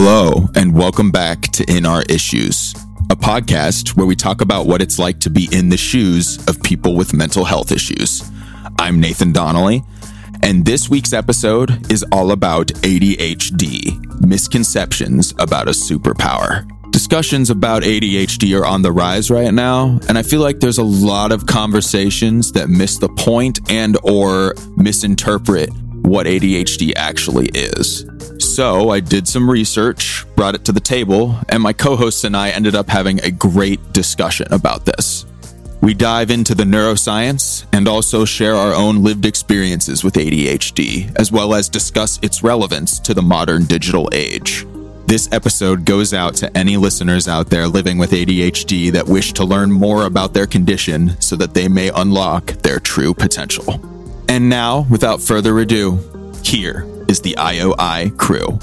Hello, and welcome back to In Our Issues, a podcast where we talk about what it's like to be in the shoes of people with mental health issues. I'm Nathan Donnelly, and this week's episode is all about ADHD misconceptions about a superpower. Discussions about ADHD are on the rise right now, and I feel like there's a lot of conversations that miss the point and or misinterpret what ADHD actually is. So I did some research, brought it to the table, and my co hosts and I ended up having a great discussion about this. We dive into the neuroscience and also share our own lived experiences with ADHD, as well as discuss its relevance to the modern digital age. This episode goes out to any listeners out there living with ADHD that wish to learn more about their condition so that they may unlock their true potential. And now, without further ado, here is the IOI crew.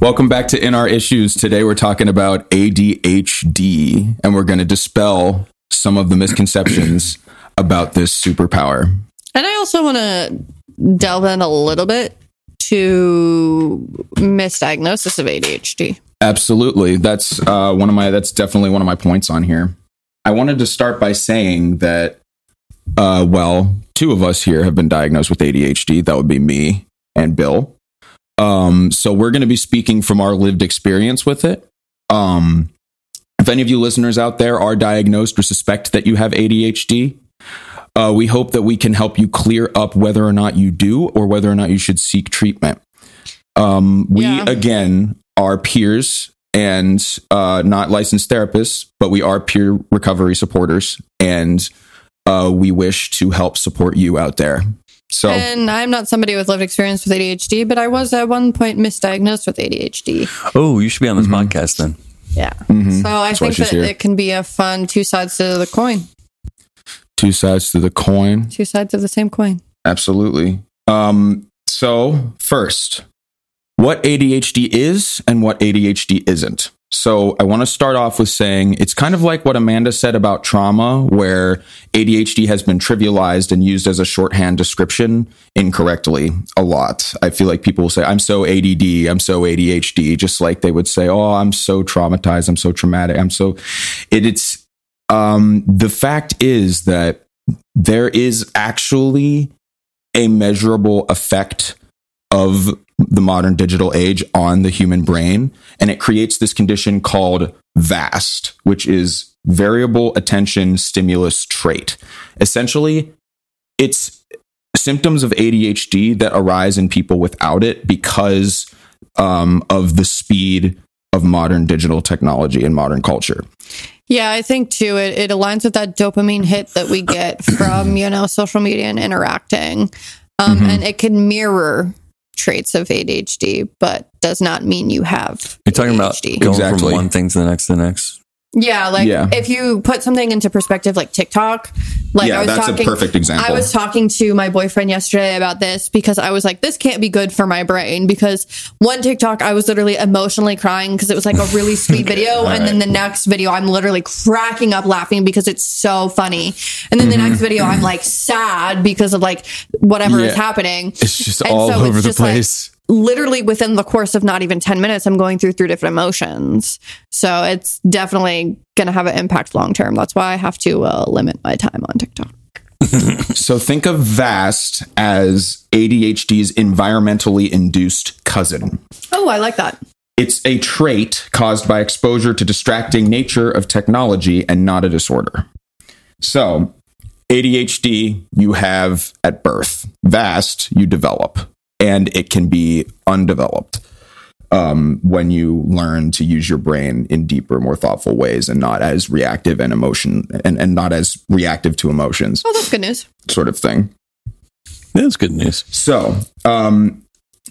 Welcome back to In Our Issues. Today we're talking about ADHD and we're going to dispel some of the misconceptions about this superpower. And I also want to delve in a little bit to misdiagnosis of ADHD. Absolutely. That's uh, one of my, that's definitely one of my points on here. I wanted to start by saying that, uh, well, two of us here have been diagnosed with ADHD. That would be me and Bill. Um, so we're going to be speaking from our lived experience with it. Um, if any of you listeners out there are diagnosed or suspect that you have ADHD, uh, we hope that we can help you clear up whether or not you do or whether or not you should seek treatment. Um, we, Yeah. again, are peers and uh, not licensed therapists, but we are peer recovery supporters and uh, we wish to help support you out there. So, And I'm not somebody with lived experience with ADHD, but I was at one point misdiagnosed with ADHD. Oh, you should be on this Mm-hmm. podcast then. Yeah. mhm. So I That's think that here. it can be a fun two sides to the coin, two sides to the coin. two sides of the same coin. Absolutely. Um, so, first, what ADHD is and what ADHD isn't. So, I want to start off with saying it's kind of like what Amanda said about trauma, where ADHD has been trivialized and used as a shorthand description incorrectly a lot. I feel like people will say, I'm so ADD, I'm so ADHD, just like they would say, Oh, I'm so traumatized, I'm so traumatic, I'm so. It, it's, um, the fact is that there is actually a measurable effect of the modern digital age on the human brain. And it creates this condition called VAST, which is variable attention stimulus trait. Essentially, it's symptoms of ADHD that arise in people without it because um, of the speed of modern digital technology and modern culture. Yeah, I think too, it, it aligns with that dopamine hit that we get from, you know, social media and interacting. Um, Mhm. And it can mirror traits of ADHD, but does not mean you have You're talking about ADHD. going Exactly. from one thing to the next to the next. Yeah, like Yeah. if you put something into perspective, like TikTok, like yeah, I was that's talking, a perfect example. I was talking to my boyfriend yesterday about this because I was like, this can't be good for my brain. Because one TikTok, I was literally emotionally crying because it was like a really sweet video. and then the next video, I'm literally cracking up laughing because it's so funny. And then the next video, I'm like sad because of like whatever is Mm-hmm. Happening. it's just And all so over the just like- place. Literally within the course of not even 10 minutes, I'm going through three different emotions. So it's definitely going to have an impact long term. That's why I have to uh, limit my time on TikTok. So think of VAST as ADHD's environmentally induced cousin. Oh, I like that. It's a trait caused by exposure to distracting nature of technology and not a disorder. So, ADHD you have at birth, VAST you develop, and it can be undeveloped um, when you learn to use your brain in deeper, more thoughtful ways and not as reactive and emotion and, and not as reactive to emotions, Oh, that's good news. sort of thing. That's good news. So, um,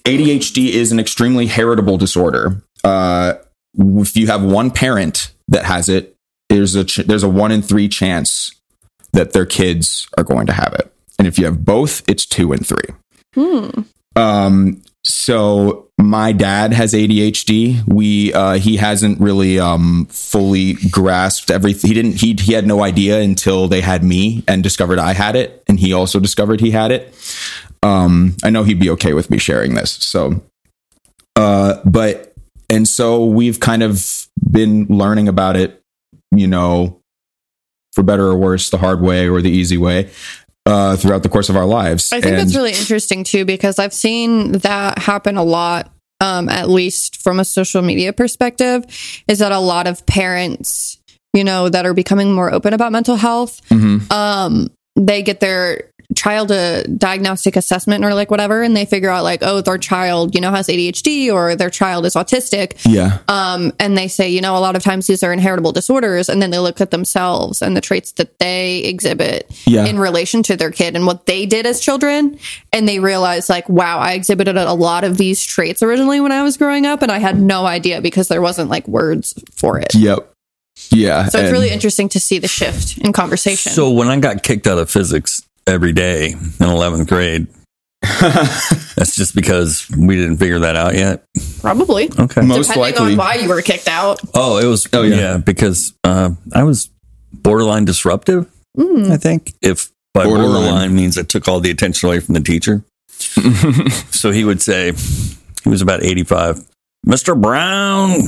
ADHD is an extremely heritable disorder. Uh, if you have one parent that has it, there's a ch- there's a one in three chance that their kids are going to have it, and if you have both, it's two in three. Hmm. Um, so my dad has ADHD. We uh, he hasn't really um, fully grasped everything. He didn't. He he had no idea until they had me and discovered I had it, and he also discovered he had it. Um, I know he'd be okay with me sharing this. So, uh, but and so we've kind of been learning about it, you know, for better or worse, the hard way or the easy way, uh, throughout the course of our lives. I think And- that's really interesting too because I've seen that happen a lot. Um, at least from a social media perspective, is that a lot of parents, you know, that are becoming more open about mental health, Mhm. um, they get their child a diagnostic assessment or like whatever, and they figure out like, oh, their child, you know, has ADHD or their child is autistic. yeah, Um, and they say, you know, a lot of times these are inheritable disorders, and then they look at themselves and the traits that they exhibit Yeah. in relation to their kid and what they did as children, and they realize like, wow, I exhibited a lot of these traits originally when I was growing up, and I had no idea because there wasn't like words for it. yep, yeah. So it's really interesting to see the shift in conversation. So when I got kicked out of physics every day in 11th grade, that's just because we didn't figure that out yet. probably Okay. most depending likely. on why you were kicked out. Oh, it was. Oh, yeah. yeah. because uh, I was borderline disruptive. I think if by Borderline. borderline. means I took all the attention away from the teacher. so he would say he was about eighty-five. Mister Brown,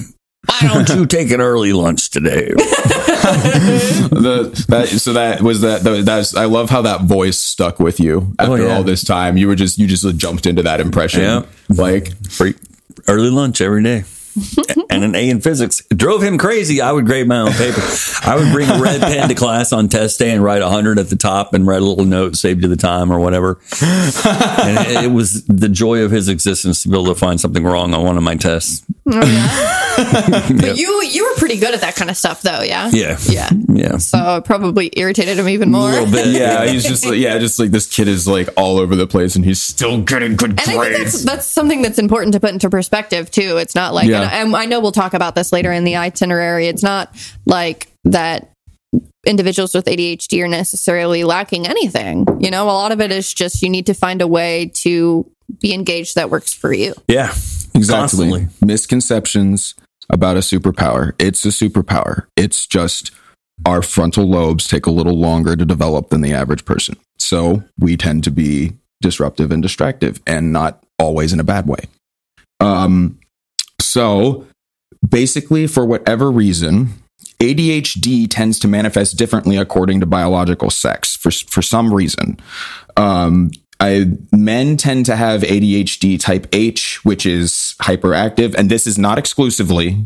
why don't you take an early lunch today? the, that, so that was that. that that's I love how that voice stuck with you oh, after Oh, yeah. all this time. You were just you just jumped into that impression. Yeah. Like Free, early lunch every day. and an A in physics It drove him crazy. I would grade my own paper. I would bring a red pen to class on test day and write 100 at the top and write a little note saved to the time or whatever. and it, it was the joy of his existence to be able to find something wrong on one of my tests. Oh, but you you were pretty good at that kind of stuff, though. Yeah. Yeah. Yeah. Yeah. So it probably irritated him even more. A little bit. yeah, he's just like yeah, just like this kid is like all over the place and he's still getting good And I think that's, grades. that's something that's important to put into perspective too. It's not like, Yeah. and I, I know we'll talk about this later in the itinerary. It's not like that individuals with ADHD are necessarily lacking anything. You know, a lot of it is just you need to find a way to be engaged that works for you. Yeah. Exactly. Constantly. Misconceptions about a superpower. It's a superpower. It's just our frontal lobes take a little longer to develop than the average person. So we tend to be disruptive and distractive and not always in a bad way. Um, so basically, for whatever reason, ADHD tends to manifest differently according to biological sex for, for some reason. Um, I, men tend to have ADHD type H, which is hyperactive, and this is not exclusively,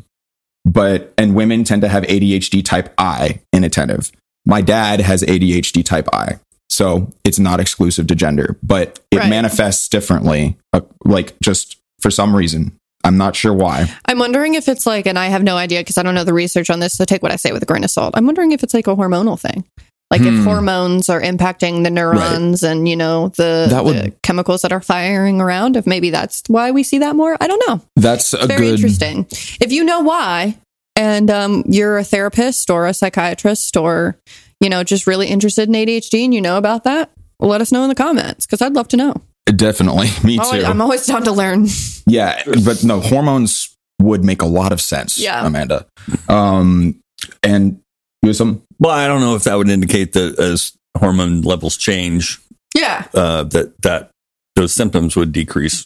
but, and women tend to have ADHD type I, inattentive. My dad has ADHD type I. So it's not exclusive to gender, but it Right. manifests differently, uh, like just for some reason. I'm not sure why. I'm wondering if it's like, and I have no idea because I don't know the research on this, so take what I say with a grain of salt. I'm wondering if it's like a hormonal thing. Like if Hmm. hormones are impacting the neurons and, you know, the, That would- the chemicals that are firing around, if maybe that's why we see that more. I don't know. That's a Very good. interesting. If you know why, and um, you're a therapist or a psychiatrist or, you know, just really interested in ADHD and you know about that, let us know in the comments because I'd love to know. Definitely, me Always- too. I'm always down to learn. Yeah, but no, hormones would make a lot of sense. Yeah. Amanda. Um, and you have some. Well, I don't know if that would indicate that as hormone levels change, Yeah. uh, that that those symptoms would decrease.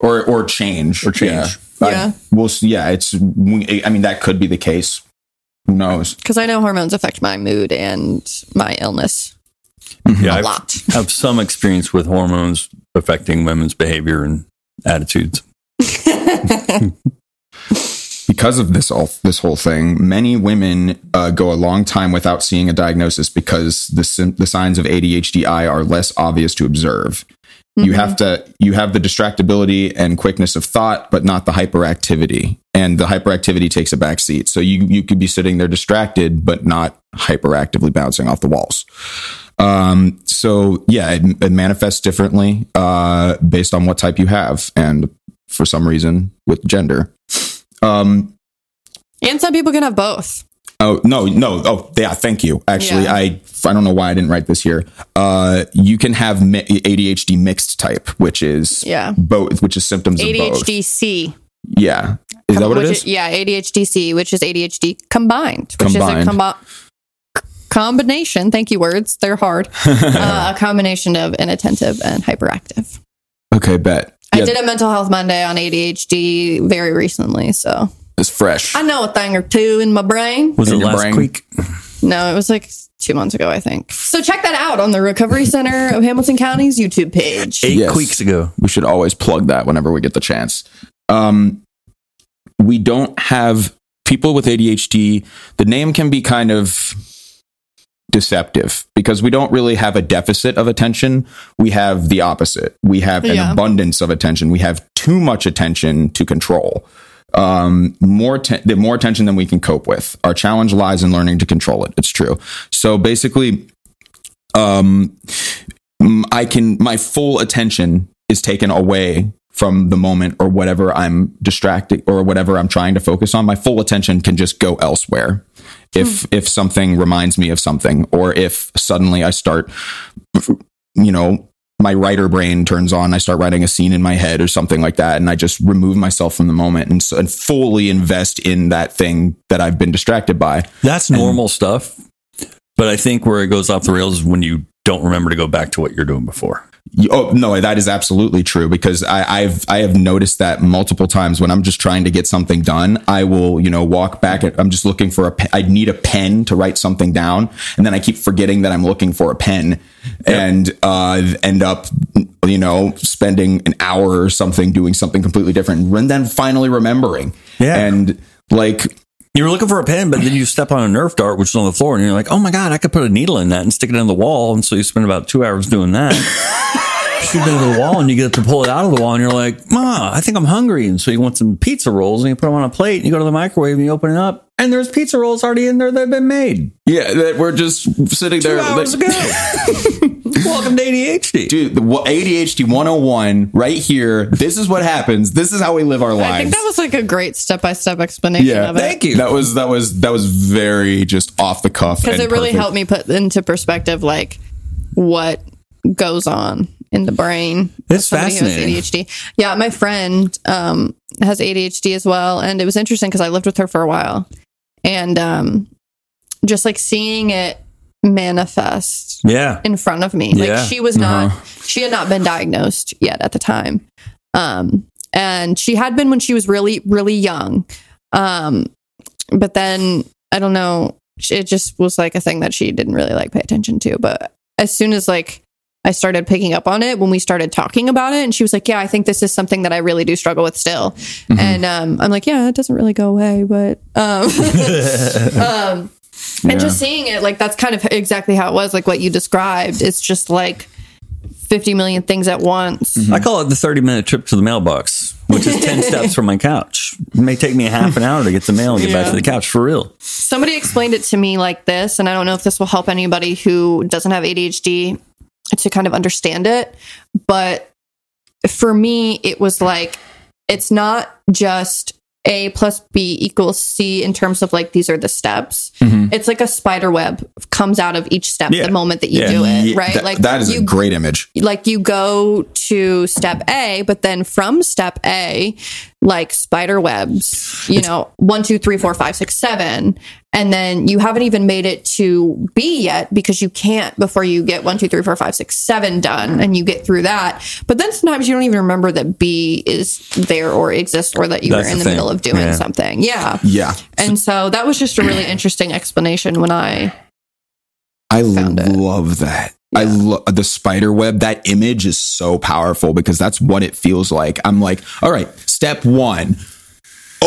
or or change Or change. Yeah, Yeah. I, we'll see. Yeah, it's. I mean, that could be the case. Who knows? Because I know hormones affect my mood and my illness Yeah, a I lot. I have some experience with hormones affecting women's behavior and attitudes. Because of this all this whole thing, many women uh, go a long time without seeing a diagnosis because the sim- the signs of ADHD-I are less obvious to observe. You have to you have the distractibility and quickness of thought, but not the hyperactivity. And the hyperactivity takes a back seat. So you you could be sitting there distracted, but not hyperactively bouncing off the walls. Um, so yeah, it, it manifests differently uh, based on what type you have, and for some reason with gender. Um, And some people can have both. Oh no, no. Oh yeah, thank you. Actually, Yeah. I I don't know why I didn't write this here. Uh, you can have mi- ADHD mixed type, which is Yeah. both, which is symptoms of. ADHD C. Yeah, is that what it which is? yeah, ADHD C, which is ADHD combined, which Combined. is a combi- combination. Thank you, words. They're hard. uh, a combination of inattentive and hyperactive. Okay, bet. I did a mental health Monday on ADHD very recently, so It's fresh. I know a thing or two in my brain. Was In it last brain? week? No, it was like two months ago, I think. So check that out on the Recovery Center of Hamilton County's YouTube page. Eight Yes. weeks ago. we should always plug that whenever we get the chance. Um, we don't have people with ADHD. The name can be kind of deceptive because we don't really have a deficit of attention. We have the opposite. We have an Yeah. abundance of attention. We have too much attention to control. Um, more te- the more attention than we can cope with. Our challenge lies in learning to control it. It's true. So basically, um, I can my full attention is taken away from the moment or whatever I'm distracted or whatever I'm trying to focus on. My full attention can just go elsewhere. If if something reminds me of something, or if suddenly I start, you know, my writer brain turns on, I start writing a scene in my head or something like that, and I just remove myself from the moment and, and fully invest in that thing that I've been distracted by. That's normal stuff. But I think where it goes off the rails is when you don't remember to go back to what you're doing before. Oh no, that is absolutely true because I, I've I have noticed that multiple times when I'm just trying to get something done, I will you know walk back. At, I'm just looking for a. I need a pen to write something down, and then I keep forgetting that I'm looking for a pen, and uh, end up you know spending an hour or something doing something completely different, and then finally remembering. Yeah. and like You're looking for a pen, but then you step on a Nerf dart, which is on the floor, and you're like, oh my God, I could put a needle in that and stick it in the wall. And so you spend about two hours doing that. Shoot it into the wall, and you get to pull it out of the wall, and you're like, Ma, I think I'm hungry. And so you want some pizza rolls, and you put them on a plate, and you go to the microwave, and you open it up, and there's pizza rolls already in there that have been made yeah, that we're just sitting two there. hours ago. Welcome to ADHD. Dude, the wa- ADHD 101 right here. This is what happens. This is how we live our lives. I think that was like a great step by step explanation yeah, of it. Thank you. That was that was that was very just off the cuff Because it really perfect. helped me put into perspective like what goes on in the brain. It's somebody who has fascinating. ADHD. Yeah, my friend um, has ADHD as well, and it was interesting because I lived with her for a while, and um, just like seeing it manifest Yeah. in front of me. Yeah. Like she was not, she had not been diagnosed yet at the time. Um, and she had been when she was really, really young. Um, but then I don't know, it just was like a thing that she didn't really like pay attention to. But as soon as like I started picking up on it when we started talking about it, and she was like, "Yeah, I think this is something that I really do struggle with still." And um, I'm like, "Yeah, it doesn't really go away, but um, um, and just seeing it like that's kind of exactly how it was, like what you described. It's just like 50 million things at once. Mm-hmm. I call it the 30 minute trip to the mailbox, which is 10 steps from my couch. It may take me a half an hour to get the mail and get back to the couch for real. Somebody explained it to me like this, and I don't know if this will help anybody who doesn't have ADHD to kind of understand it. But for me, it was like it's not just A plus B equals C in terms of like these are the steps. Mm-hmm. It's like a spider web comes out of each step Yeah. the moment that you Yeah. do it, right? that- like that is you a great image. like you go to step A, but then from step A, like spider webs, you know, one, two, three, four, five, six, seven. And then you haven't even made it to B yet because you can't before you get one, two, three, four, five, six, seven done and you get through that. But then sometimes you don't even remember that B is there or exists or that you That's were in the the, middle of doing Yeah. something. Yeah. Yeah. And so that was just a really interesting explanation when I I Found it. love that. I love the spider web. That image is so powerful because that's what it feels like. I'm like, all right, step one.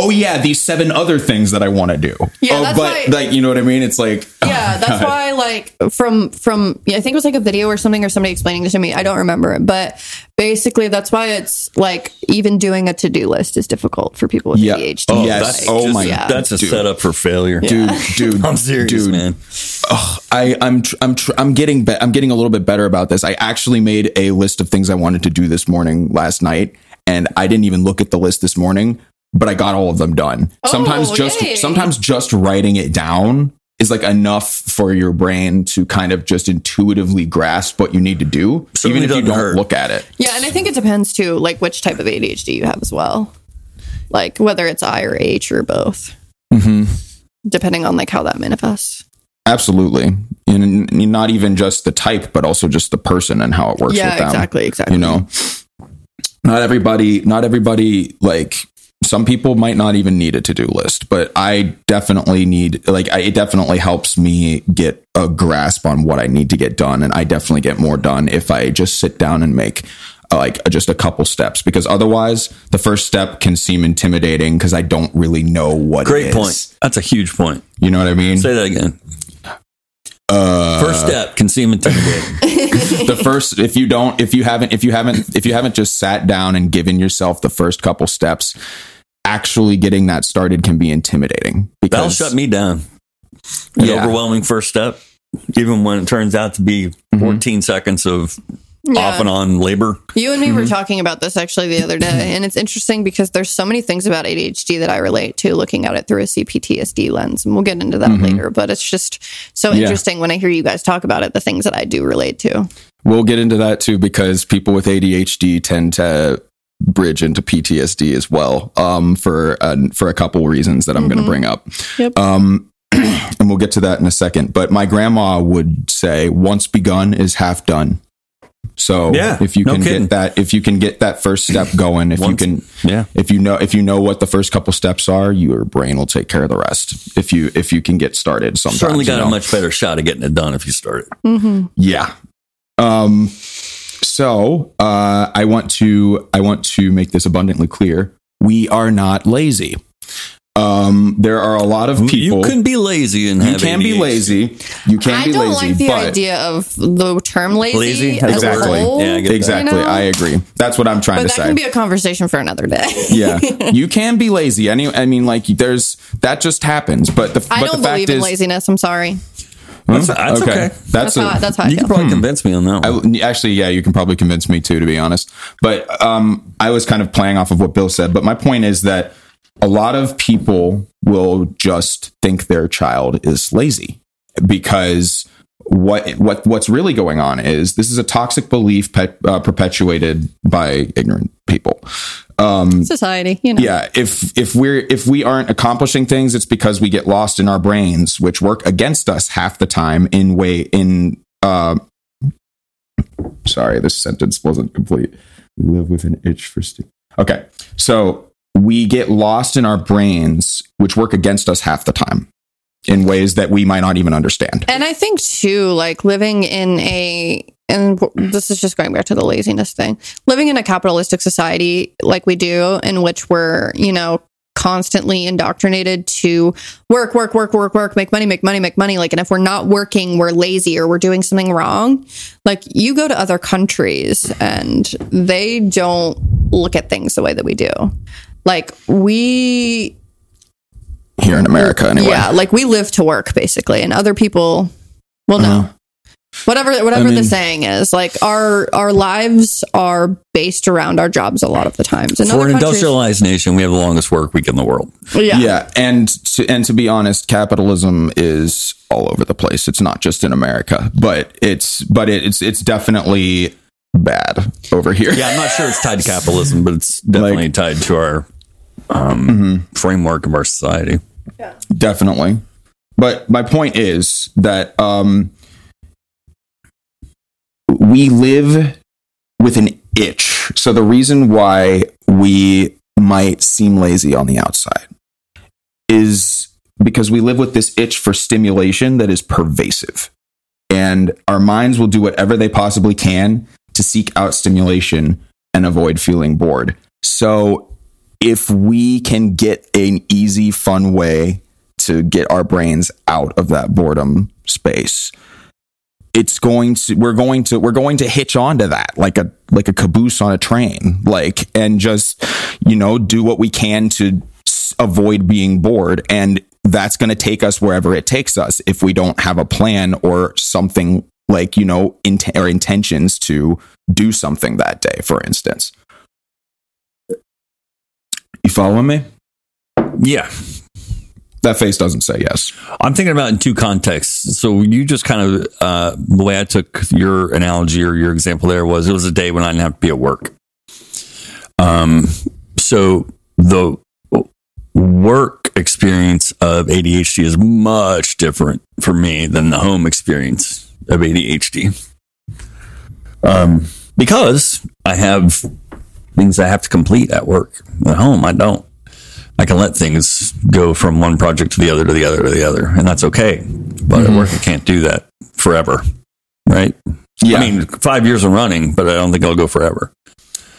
Oh yeah, these seven other things that I want to do. Yeah, oh, that's but why- like you know what I mean? It's like oh yeah my that's God. why like from from yeah, i think it was like a video or something or somebody explaining this to me i don't remember it but basically that's why it's like even doing a to-do list is difficult for people with Yeah. adhd Oh, Yes. that's Oh just- my Yeah. That's a Dude. setup for failure. dude, dude, I'm serious, dude. man. I, I'm tr- I'm tr- I'm getting be- I'm getting a little bit better about this. I actually made a list of things I wanted to do this morning last night, and I didn't even look at the list this morning, but I got all of them done. sometimes Oh, just yay. sometimes just writing it down is like enough for your brain to kind of just intuitively grasp what you need to do, Certainly even if you don't hurt. look at it. yeah and i think it depends too like which type of adhd you have as well like whether it's i or h or both hmm depending on like how that manifests Absolutely, and not even just the type, but also just the person and how it works yeah with them. exactly exactly you know not everybody not everybody like some people might not even need a to-do list but i definitely need like I, it definitely helps me get a grasp on what i need to get done and i definitely get more done if i just sit down and make uh, like just a couple steps because otherwise the first step can seem intimidating because i don't really know what it Great point. That's a huge point. you know what i mean Say that again. Uh, First step can seem intimidating. the first if you don't if you haven't if you haven't if you haven't just sat down and given yourself the first couple steps actually getting that started can be intimidating Because That'll shut me down. The Yeah. overwhelming first step, even when it turns out to be Mm-hmm. 14 seconds of Yeah. off and on labor. You and me Mm-hmm. were talking about this actually the other day, and it's interesting because there's so many things about ADHD that I relate to looking at it through a CPTSD lens, and we'll get into that later. But it's just so Mm-hmm. Yeah. interesting when I hear you guys talk about it, the things that I do relate to. we'll get into that too because people with ADHD tend to bridge into PTSD as well um, for uh, for a couple reasons that I'm going to bring up. Yep. Um, and we'll get to that in a second. But my grandma would say, "Once begun is half done." So Yeah, if you no can kidding. get that, if you can get that first step going, if you can, Yeah. if you know if you know what the first couple steps are, your brain will take care of the rest. If you if you can get started, sometimes Certainly you got know. a much better shot at getting it done if you start it. Yeah. Um so uh I want to I want to make this abundantly clear. We are not lazy. Um there are a lot of people you can be lazy and you have can be lazy. You can I be don't like the but idea of the term lazy. Lazy? Exactly. A whole, Yeah, I get that. exactly. you know? I agree. That's what I'm trying But to that say. That can be a conversation for another day. yeah. You can be lazy. Any I mean like there's that just happens, but the I but don't the fact believe in is laziness. I'm sorry. That's, that's okay. That's, That's a, how, that's how I You feel. can probably convince me on that one. I, actually, yeah, you can probably convince me too, to be honest. But um, I was kind of playing off of what Bill said. But my point is that a lot of people will just think their child is lazy because what what what's really going on is this is a toxic belief pe- uh, perpetuated by ignorant people. Um, Society, you know. yeah, if if we're if we aren't accomplishing things, it's because we get lost in our brains, which work against us half the time in way in. Uh, sorry, this sentence wasn't complete. We live with an itch for stu- Okay, so we get lost in our brains, which work against us half the time in ways that we might not even understand. And I think too, like living in a, and this is just going back to the laziness thing, living in a capitalistic society like we do, in which we're, you know, constantly indoctrinated to work, work, work, work, work, make money, make money, make money. Like, and if we're not working, we're lazy or we're doing something wrong. Like, you go to other countries and they don't look at things the way that we do. Like, we Here in America, anyway. yeah, like we live to work basically, and other people, well, no, Uh-huh. whatever, whatever I the saying is, like our our lives are based around our jobs a lot of the times. In For an industrialized nation, we have the longest work week in the world. yeah, yeah and to, and to be honest capitalism is all over the place it's not just in america but it's but it, it's it's definitely bad over here Yeah, I'm not sure it's tied to capitalism, but it's definitely tied to our um, Mm-hmm. framework of our society. Yeah. definitely but my point is that um we live with an itch so the reason why we might seem lazy on the outside is because we live with this itch for stimulation that is pervasive and our minds will do whatever they possibly can to seek out stimulation and avoid feeling bored. So if we can get an easy fun way to get our brains out of that boredom space it's going to we're going to we're going to hitch onto that like a like a caboose on a train like and just you know do what we can to avoid being bored. And that's going to take us wherever it takes us if we don't have a plan or something like you know int- or intentions to do something that day for instance. You following me? Yeah, that face doesn't say yes. I'm thinking about it in two contexts. So you just kind of uh, the way I took your analogy or your example there was it was a day when I didn't have to be at work. Um, so the work experience of ADHD is much different for me than the home experience of ADHD. Um, because I have things I have to complete at work. At home, I don't. I can let things go from one project to the other to the other to the other, and that's okay. But at work, I can't do that forever, right? Yeah. I mean, five years of running, but I don't think I'll go forever.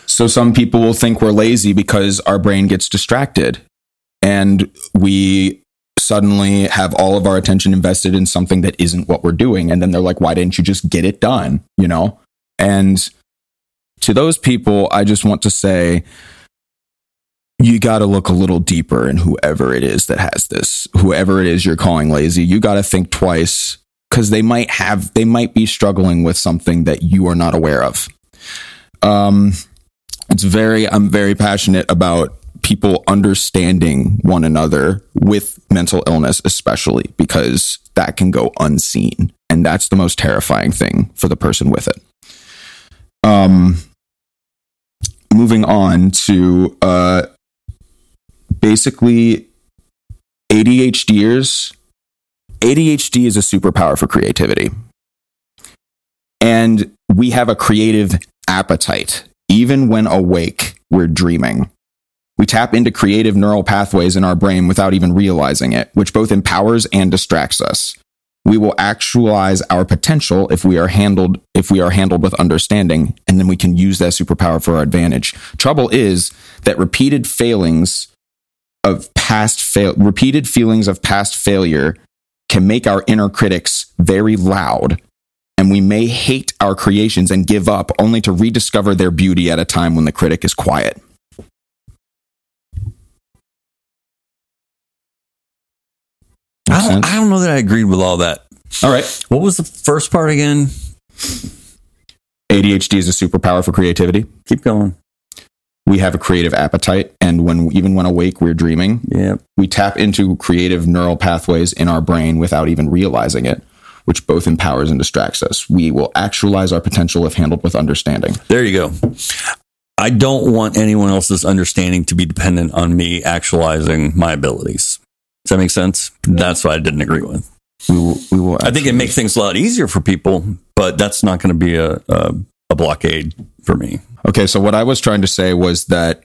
So some people will think we're lazy because our brain gets distracted and we suddenly have all of our attention invested in something that isn't what we're doing. And then they're like, why didn't you just get it done? You know? And to those people, I just want to say, you got to look a little deeper in whoever it is that has this, whoever it is you're calling lazy. You got to think twice because they might have, they might be struggling with something that you are not aware of. Um, it's very i'm very passionate about people understanding one another with mental illness especially because that can go unseen. And that's the most terrifying thing for the person with it. Um moving on to uh basically adhders adhd is a superpower for creativity. And we have a creative appetite even when awake, we're dreaming. We tap into creative neural pathways in our brain without even realizing it, which both empowers and distracts us. We will actualize our potential if we are handled if we are handled with understanding, and then we can use that superpower for our advantage. Trouble is that repeated failings of past fail repeated feelings of past failure can make our inner critics very loud and we may hate our creations and give up only to rediscover their beauty at a time when the critic is quiet. I don't? I don't know that I agreed with all that. All right. What was the first part again? ADHD is a superpower for creativity. Keep going. We have a creative appetite, and when even when awake, we're dreaming. Yeah. We tap into creative neural pathways in our brain without even realizing it, which both empowers and distracts us. We will actualize our potential if handled with understanding. There you go. I don't want anyone else's understanding to be dependent on me actualizing my abilities. Does that make sense? That's what I didn't agree with. We will. We will I think it makes things a lot easier for people, but that's not going to be a, a, a blockade for me. Okay, so what I was trying to say was that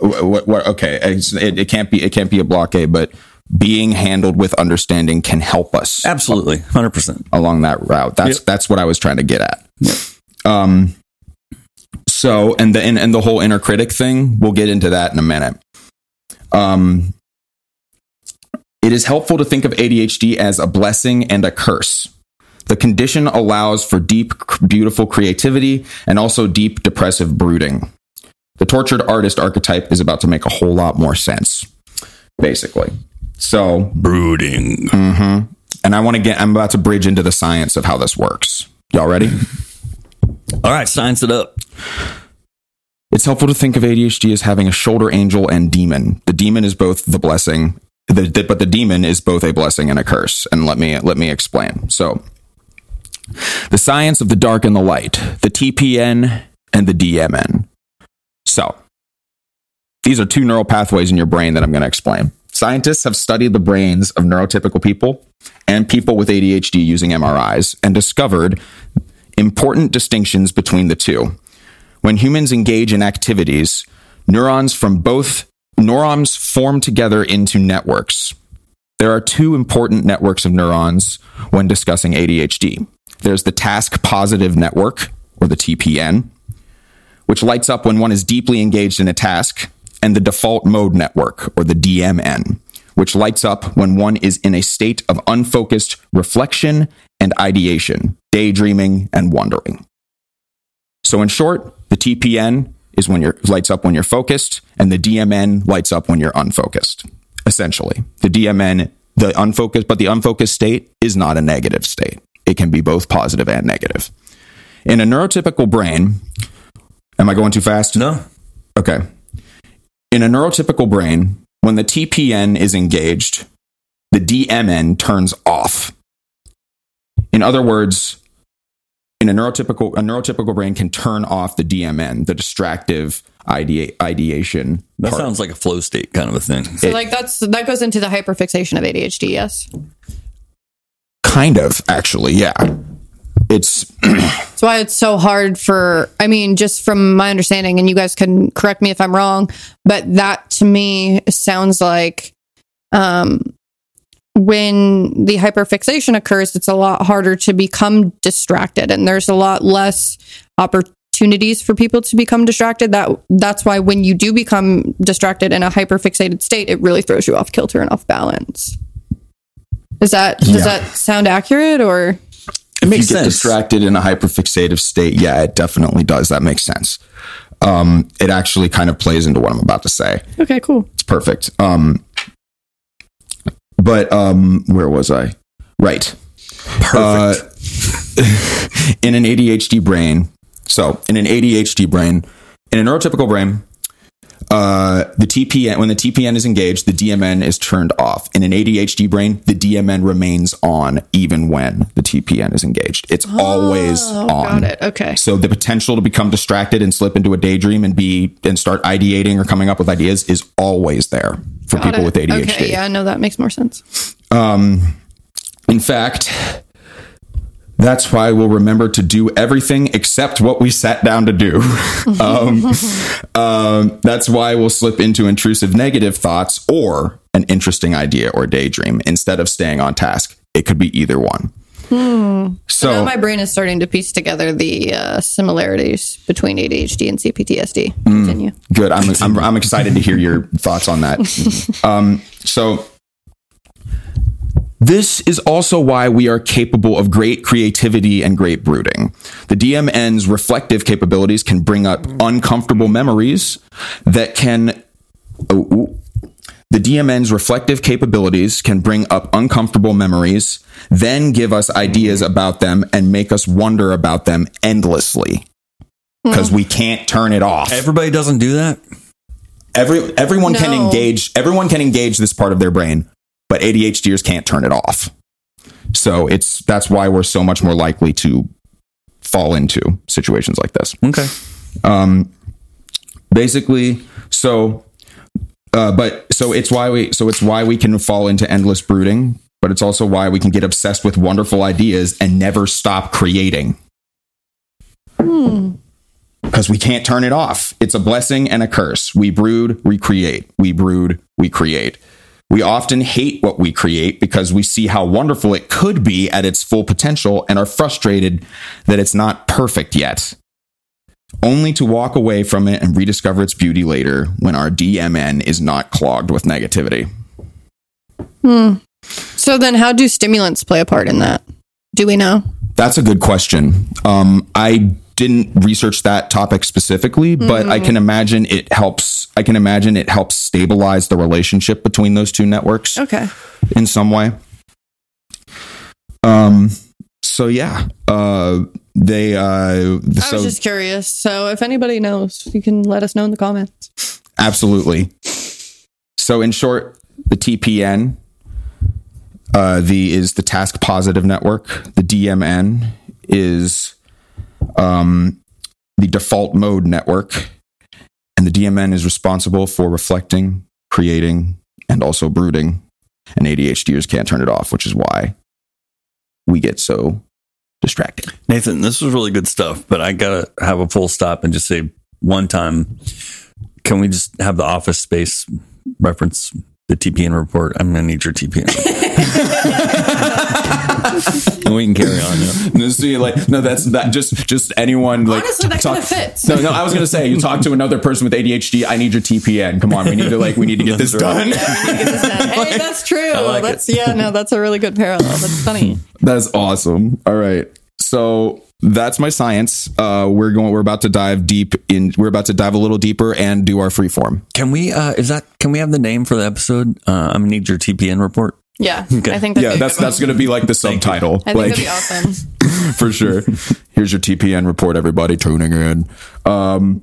what, what okay, it, it can't be it can't be a blockade, but being handled with understanding can help us Absolutely. 100%. along that route. That's Yep. that's what I was trying to get at. Um so and the and, and the whole inner critic thing, we'll get into that in a minute. Um it is helpful to think of ADHD as a blessing and a curse. The condition allows for deep, beautiful creativity and also deep depressive brooding. The tortured artist archetype is about to make a whole lot more sense, basically. So, Brooding. mhm. and I want to get, I'm about to bridge into the science of how this works. Y'all ready? All right, science it up. It's helpful to think of ADHD as having a shoulder angel and demon. The demon is both the blessing, the, the- but the demon is both a blessing and a curse. And let me let me explain. So, the science of the dark and the light, the TPN and the DMN. So, these are two neural pathways in your brain that I'm going to explain. Scientists have studied the brains of neurotypical people and people with ADHD using MRIs and discovered important distinctions between the two. When humans engage in activities, neurons from both neurons form together into networks. There are two important networks of neurons when discussing ADHD. There's the task positive network, or the TPN, which lights up when one is deeply engaged in a task, and the default mode network, or the DMN, which lights up when one is in a state of unfocused reflection and ideation, daydreaming and wondering. So in short, the TPN is when you're lights up when you're focused, and the DMN lights up when you're unfocused. Essentially, the DMN, the unfocused, but the unfocused state is not a negative state. It can be both positive and negative. In a neurotypical brain, am I going too fast? No. Okay. In a neurotypical brain, when the TPN is engaged, the DMN turns off. In other words, in a neurotypical a neurotypical brain can turn off the DMN, the distractive idea, ideation. That part. sounds like a flow state kind of a thing. So like that's that goes into the hyperfixation of ADHD. Yes. kind of actually, yeah. it's That's why it's so hard for, I mean, just from my understanding, and you guys can correct me if I'm wrong, but that to me sounds like um, when the hyperfixation occurs, it's a lot harder to become distracted, and there's a lot less opportunities for people to become distracted. That that's why when you do become distracted in a hyperfixated state, it really throws you off kilter and off balance. Is that does Yeah. that sound accurate or? It makes you get sense. distracted in a hyperfixative state. Yeah, it definitely does. That makes sense. Um, it actually kind of plays into what I'm about to say. Okay, cool. It's perfect. Um, but um, where was I? Right. Perfect. Uh, in an ADHD brain, so in an ADHD brain, in a neurotypical brain, uh, the TPN when the TPN is engaged, the DMN is turned off. In an ADHD brain, the DMN remains on even when the TPN is engaged. It's always Oh, on. got it. Okay. So the potential to become distracted and slip into a daydream and be and start ideating or coming up with ideas is always there for Got people it. with ADHD. Okay, yeah, no, that makes more sense. Um, In fact, that's why we'll remember to do everything except what we sat down to do. um, um, that's why we'll slip into intrusive negative thoughts or an interesting idea or daydream instead of staying on task. It could be either one. Now So, my brain is starting to piece together the uh, similarities between ADHD and CPTSD. Mm. Continue. good. I'm, I'm, I'm excited to hear your thoughts on that. Um, so, this is also why we are capable of great creativity and great brooding. The DMN's reflective capabilities can bring up uncomfortable memories that can. Oh, ooh. the DMN's reflective capabilities can bring up uncomfortable memories, then give us ideas about them and make us wonder about them endlessly hmm. because we can't turn it off Everybody doesn't do that. every everyone can engage everyone can engage this part of their brain but adhders can't turn it off so it's that's why we're so much more likely to fall into situations like this Okay. um basically so uh but so it's why we so it's why we can fall into endless brooding but it's also why we can get obsessed with wonderful ideas and never stop creating Hmm. because we can't turn it off. It's a blessing and a curse. We brood, we create. We brood, we create. We often hate what we create because we see how wonderful it could be at its full potential and are frustrated that it's not perfect yet. Only to walk away from it and rediscover its beauty later when our DMN is not clogged with negativity. Hmm. So then, how do stimulants play a part in that? Do we know? That's a good question. Um, I didn't research that topic specifically, but I can imagine it helps. I can imagine it helps stabilize the relationship between those two networks Okay. in some way. Um. So yeah. Uh. They. Uh. I So was just curious. So if anybody knows, you can let us know in the comments. Absolutely. So, in short, the TPN, uh, the is the task positive network. The DMN is um, the default mode network, and the DMN is responsible for reflecting, creating, and also brooding. And ADHDers can't turn it off, which is why we get so distracted. Nathan, this was really good stuff, but I gotta have a full stop and just say one time, can we just have the office space reference the TPN report? I'm gonna need your TPN. and we can carry on. Yeah. No, see, like, no, that's that. Just, just anyone like Honestly, that talk- kinda fits. No, no, I was gonna say you talk to another person with ADHD. I need your TPN. Come on, we need to like, we need to get this That's right. done. hey, that's true. like that's yeah, no, that's a really good parallel. That's funny. that's awesome. All right, so that's my science. Uh, we're going. We're about to dive deep in. We're about to dive a little deeper and do our free form. Can we? Uh, is that? Can we have the name for the episode? Uh, I'm gonna need your TPN report. Yeah, I think that'd Yeah, that's that's one. gonna be like the subtitle. I think like that'd be awesome. for sure. Here's your TPN report, everybody tuning in. Um,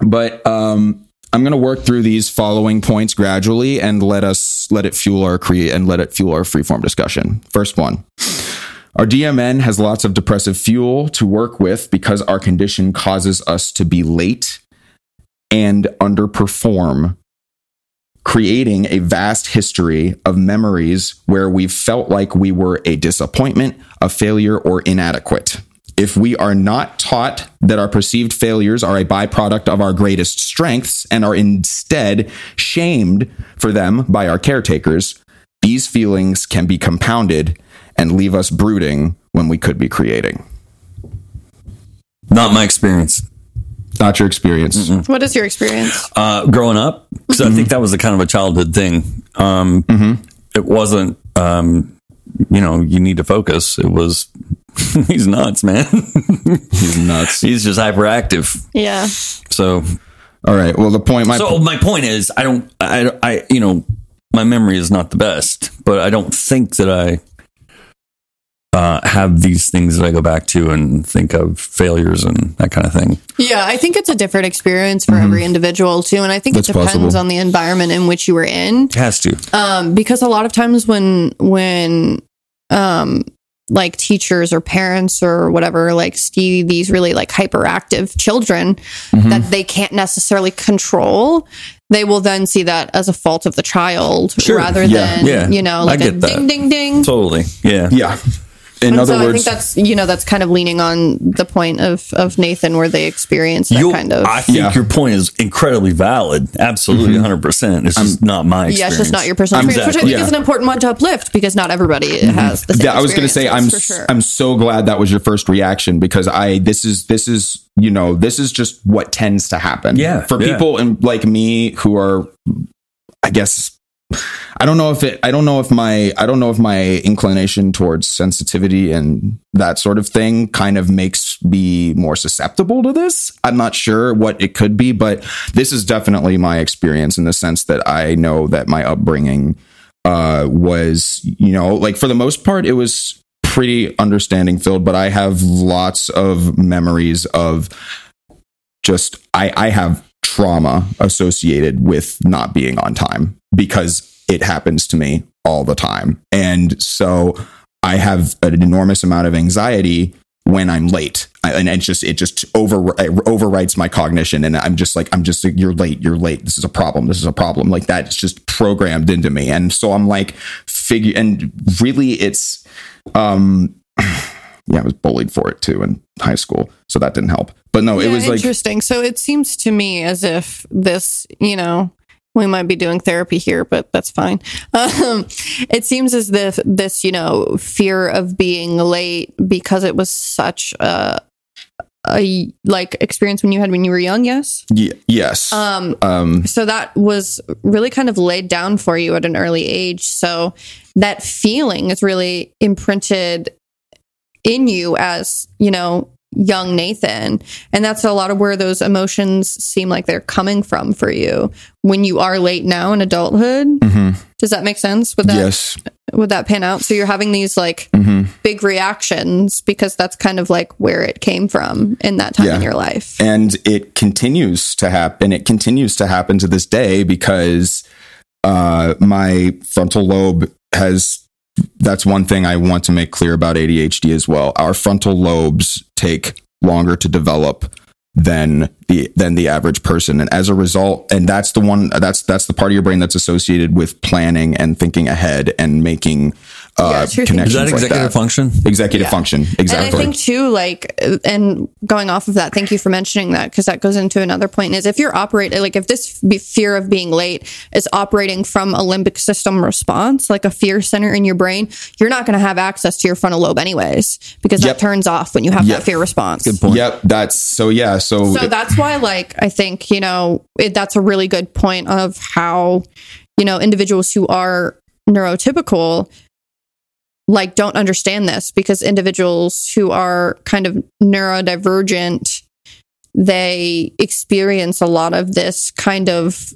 but um, I'm going to work through these following points gradually and let us let it fuel our create and let it fuel our freeform discussion. First one. Our DMN has lots of depressive fuel to work with because our condition causes us to be late and underperform creating a vast history of memories where we felt like we were a disappointment, a failure, or inadequate. If we are not taught that our perceived failures are a byproduct of our greatest strengths and are instead shamed for them by our caretakers, these feelings can be compounded and leave us brooding when we could be creating. Not my experience. Not your experience. What is your experience? Uh, growing up, because I think that was a kind of a childhood thing. Um, It wasn't, um, you know, you need to focus. It was, he's nuts, man. He's nuts. he's just hyperactive. Yeah. So, All right. Well, the point, my so my point is, I don't, I, I, you know, my memory is not the best, but I don't think that I uh, have these things that I go back to and think of failures and that kind of thing. Yeah, I think it's a different experience for every individual too, and I think That's it depends possible. on the environment in which you were in. It has to. Um, because a lot of times when when um like teachers or parents or whatever like see these really like hyperactive children that they can't necessarily control they will then see that as a fault of the child Sure. rather Yeah. than Yeah. you know like a that. ding ding ding Totally. Yeah. yeah. In And other so I think words, that's you know that's kind of leaning on the point of of Nathan where they experience that kind of I think Yeah. your point is incredibly valid. Absolutely, mm-hmm. 100%. It's just not my experience. yeah, it's just not your personal I'm experience, which I exactly- think is an important one to uplift because not everybody mm-hmm. has the same. Yeah, I was going to say I'm sure. I'm so glad that was your first reaction because I this is this is you know this is just what tends to happen. Yeah, for yeah. people and like me who are, I guess. I don't know if it. I don't know if my. I don't know if my inclination towards sensitivity and that sort of thing kind of makes me more susceptible to this. I'm not sure what it could be, but this is definitely my experience in the sense that I know that my upbringing uh, was, you know, like for the most part, it was pretty understanding filled, but I have lots of memories of just, I, I have trauma associated with not being on time because it happens to me all the time. And so I have an enormous amount of anxiety when I'm late. I, and it's just, it just over, it overwrites my cognition. And I'm just like, I'm just like, you're late, you're late. This is a problem. This is a problem. Like that. It's just programmed into me. And so I'm like, figure, and really it's, um, yeah, I was bullied for it too in high school. So that didn't help. But no, it Yeah, was like, interesting. so it seems to me as if this, you know, we might be doing therapy here, but that's fine. Um, it seems as if this, you know, fear of being late because it was such a, a like experience when you had when you were young. Yes. y- yes. Um, um, so that was really kind of laid down for you at an early age. So that feeling is really imprinted in you as, you know, young Nathan. And that's a lot of where those emotions seem like they're coming from for you when you are late now in adulthood. mhm. Does that make sense? Would that yes. would that pan out? So you're having these like hmm big reactions because that's kind of like where it came from in that time Yeah. in your life. and it continues to happen. It continues to happen to this day because uh, my frontal lobe has. That's one thing I want to make clear about ADHD as well. Our frontal lobes take longer to develop than the than the average person, and as a result, and that's the one that's that's the part of your brain that's associated with planning and thinking ahead and making uh, it's your. Is connections that like executive that. function? Executive Yeah. function, Exactly. And. I think too, like, uh, and going off of that, thank you for mentioning that because that goes into another point. Is if you're operating, like, if this fear of being late is operating from a limbic system response, like a fear center in your brain, you're not going to have access to your frontal lobe anyways because Yep. that turns off when you have Yep. that fear response. Good point. Yep, that's so. Yeah, so, So that's why, like, I think, you know, it, that's a really good point of how, you know, individuals who are neurotypical, like, don't understand this because individuals who are kind of neurodivergent, they experience a lot of this kind of,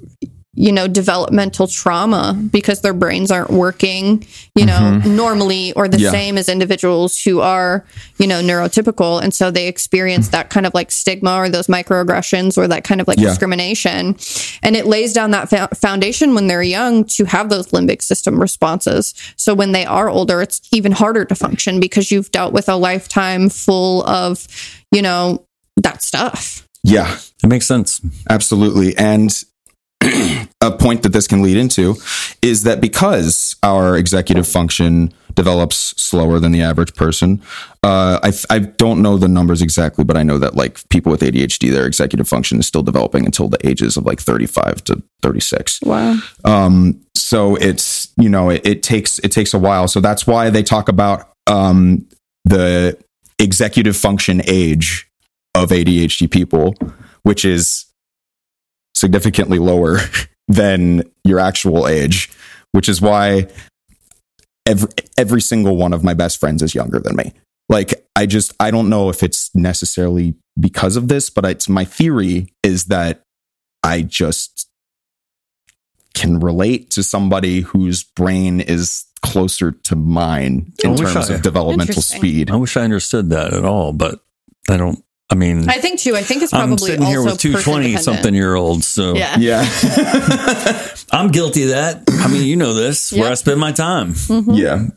you know, developmental trauma because their brains aren't working, you know, mm-hmm. normally or the Yeah. same as individuals who are, you know, neurotypical. And so they experience that kind of like stigma or those microaggressions or that kind of like Yeah. discrimination. And it lays down that fo- foundation when they're young to have those limbic system responses. So when they are older, it's even harder to function because you've dealt with a lifetime full of, you know, that stuff. yeah, It makes sense. Absolutely. And a point that this can lead into is that because our executive function develops slower than the average person, uh, I, I don't know the numbers exactly, but I know that like people with ADHD, their executive function is still developing until the ages of like 35 to 36. Wow. Um, so it's you know it, it takes it takes a while. So that's why they talk about um, the executive function age of ADHD people, which is significantly lower than your actual age, which is why every every single one of my best friends is younger than me. Like I just I don't know if it's necessarily because of this, but it's my theory is that I just can relate to somebody whose brain is closer to mine in terms I- of developmental speed. I wish I understood that at all, but I don't. I mean, I think too. I think it's probably I'm probably sitting here with two 20 something year olds. so Yeah. Yeah. I'm guilty of that. I mean, you know this, where I spend my time, yeah.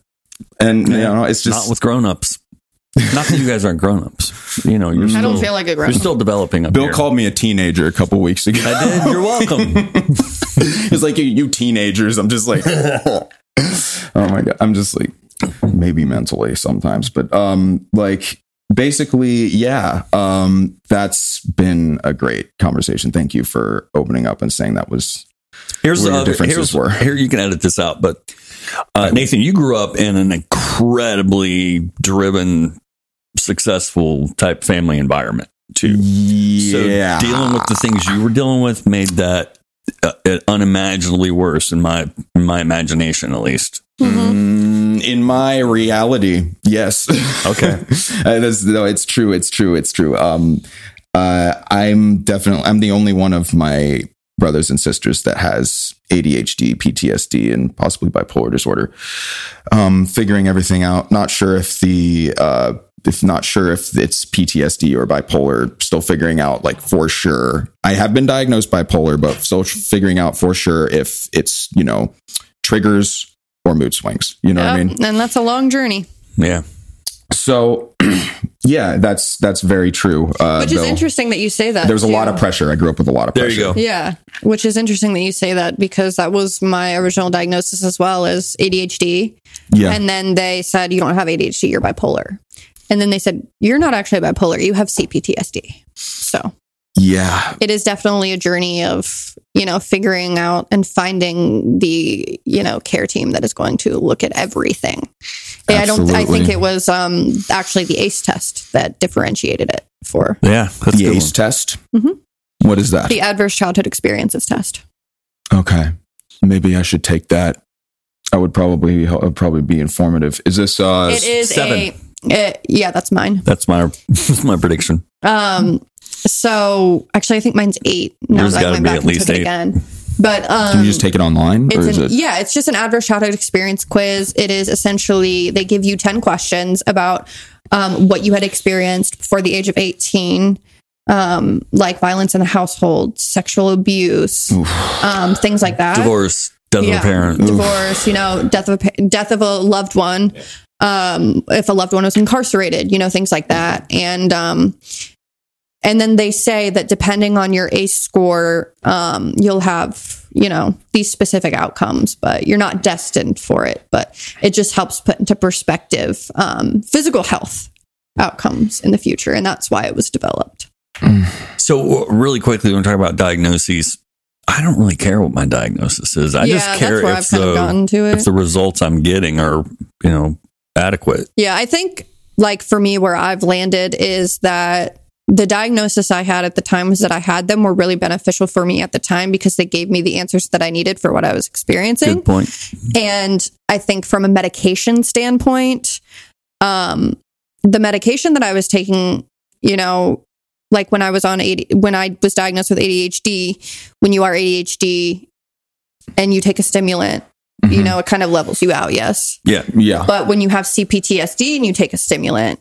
And you know, it's just not with grown ups. Not that you guys aren't grown ups. You know, you're I still, don't feel like a you're still developing up Bill here. called me a teenager a couple weeks ago. I did. You're welcome. It's like you, you teenagers. I'm just like, oh my god. I'm just like, maybe mentally sometimes, but um, like basically, yeah. Um, that's been a great conversation. Thank you for opening up and saying that was Here's where the other, differences here's, were. Here, you can edit this out, but uh, Nathan, you grew up in an incredibly driven, successful type family environment too. yeah. So dealing with the things you were dealing with made that uh, unimaginably worse in my in my imagination, at least. Mm, in my reality, yes. Okay. Uh, no, it's true. It's true. It's true. Um, uh, I'm definitely, I'm the only one of my brothers and sisters that has ADHD, PTSD, and possibly bipolar disorder. Um, figuring everything out. Not sure if the, uh, if not sure if it's PTSD or bipolar, still figuring out like for sure. I have been diagnosed bipolar, but still figuring out for sure if it's, you know, triggers or mood swings. You know what I mean? And that's a long journey, Yeah. So, yeah, that's that's very true. Uh, which is Bill. interesting that you say that. There was a lot of pressure. I grew up with a lot of There pressure. you go. Yeah, which is interesting that you say that because that was my original diagnosis as well as ADHD. Yeah, And then they said, you don't have ADHD, you're bipolar. And then they said, you're not actually bipolar, you have CPTSD. So yeah, it is definitely a journey of, you know, figuring out and finding the, you know, care team that is going to look at everything. And I don't, I think it was um, actually the ACE test that differentiated it for Yeah. That's a the good ACE one. test. Mhm. What is that? the adverse childhood experiences test. Okay, maybe I should take that. I would probably I would probably be informative. Is this uh It is seven. a, it- yeah, that's mine. That's my that's my prediction. Um, so actually, I think mine's eight. Now Yours that I gotta went be back at and least took it eight. again. But um, Can you just take it online, or it's is an, it? yeah, it's just an adverse childhood experience quiz. It is essentially they give you ten questions about um, what you had experienced before the age of eighteen, um, like violence in the household, sexual abuse, um, things like that. Divorce, death of a parent. divorce, you know, death of a, pa- death of a loved one, um, if a loved one was incarcerated, you know, things like that, and um, and then they say that depending on your ACE score, um, you'll have you know these specific outcomes, but you're not destined for it. But it just helps put into perspective um, physical health outcomes in the future, and that's why it was developed. So, really quickly, when we talk about diagnoses, I don't really care what my diagnosis is. I yeah, just care if I've kind of the if the results I'm getting are you know adequate. Yeah, I think like for me, where I've landed is that the diagnosis I had at the times that I had them were really beneficial for me at the time because they gave me the answers that I needed for what I was experiencing. Good point. And I think from a medication standpoint, um, the medication that I was taking, you know, like when I was on AD, when I was diagnosed with ADHD, when you are ADHD and you take a stimulant, you Mhm. know, it kind of levels you out. Yes. Yeah, Yeah, But when you have CPTSD and you take a stimulant,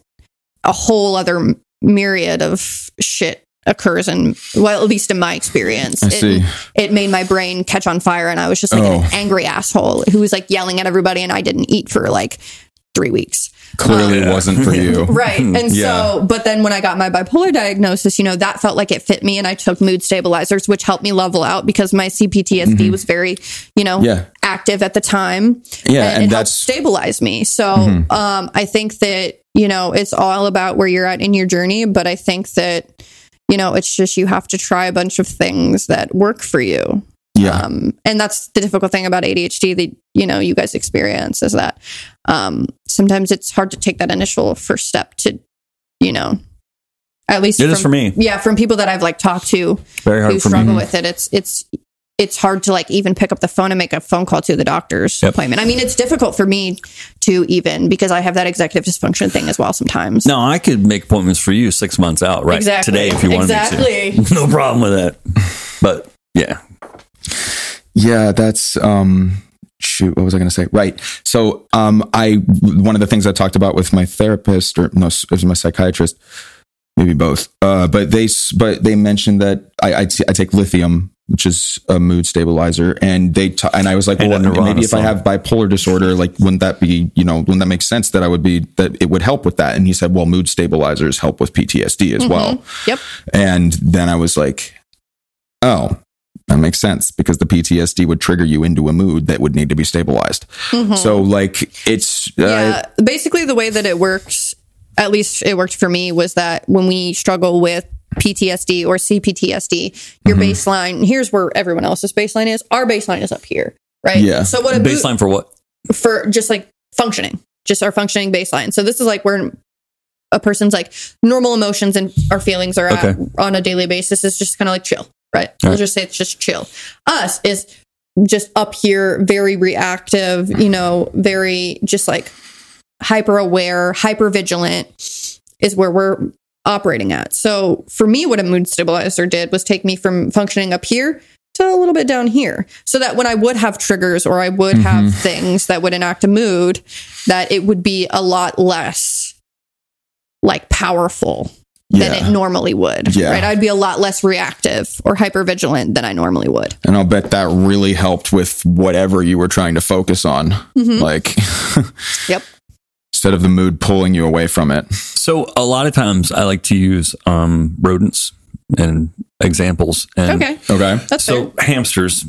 a whole other myriad of shit occurs. And well, at least in my experience, I it, see. it made my brain catch on fire. And I was just like Oh. an angry asshole who was like yelling at everybody. And I didn't eat for like three weeks. Clearly wasn't for you. Right. And Yeah. so, but then when I got my bipolar diagnosis, you know, that felt like it fit me and I took mood stabilizers, which helped me level out because my CPTSD was very, you know, Mm-hmm. Yeah. active at the time. Yeah, And, and that's- stabilize me. So, Mm-hmm. um, I think that, you know, it's all about where you're at in your journey. But I think that, you know, it's just you have to try a bunch of things that work for you. Yeah. Um, and that's the difficult thing about ADHD that you know you guys experience is that um, sometimes it's hard to take that initial first step to, you know, at least It from, is for me. Yeah, from people that I've like talked to Very who hard for struggle me. with it, it's it's it's hard to like even pick up the phone and make a phone call to the doctor's Yep. appointment. I mean, it's difficult for me to even because I have that executive dysfunction thing as well sometimes. No, I could make appointments for you six months out, right? Exactly. Today, if you wanted Exactly. me to. no problem with that. But yeah, Yeah, that's um shoot, what was I going to say? Right. So, um I one of the things I talked about with my therapist or no, it was my psychiatrist, maybe both. Uh but they but they mentioned that I I, t- I take lithium which is a mood stabilizer. And they t- and I was like Hey, well maybe if I have bipolar disorder like wouldn't that be you know wouldn't that make sense that I would be that it would help with that? And he said well mood stabilizers help with PTSD as well. Yep. and then I was like, oh, that makes sense because the PTSD would trigger you into a mood that would need to be stabilized. So, like, it's, uh, yeah basically the way that it works at least it worked for me was that when we struggle with ptsd or cptsd your Mm-hmm. baseline here's where everyone else's baseline is our baseline is up here right Yeah. so what a mood, baseline for what? for just like functioning just our functioning baseline so this is like where a person's like normal emotions and our feelings are at on a daily basis is just kind of like chill right we'll Right. just say it's just chill us is just up here very reactive you know very just like hyper aware hyper vigilant is where we're operating at so for me what a mood stabilizer did was take me from functioning up here to a little bit down here so that when i would have triggers or i would have things that would enact a mood that it would be a lot less like powerful than Yeah. it normally would Yeah. right i'd be a lot less reactive or hyper vigilant than i normally would and I'll bet that really helped with whatever you were trying to focus on. Mm-hmm. Like, yep instead of the mood pulling you away from it. So a lot of times I like to use um, rodents and examples. And okay Okay. that's So fair. hamsters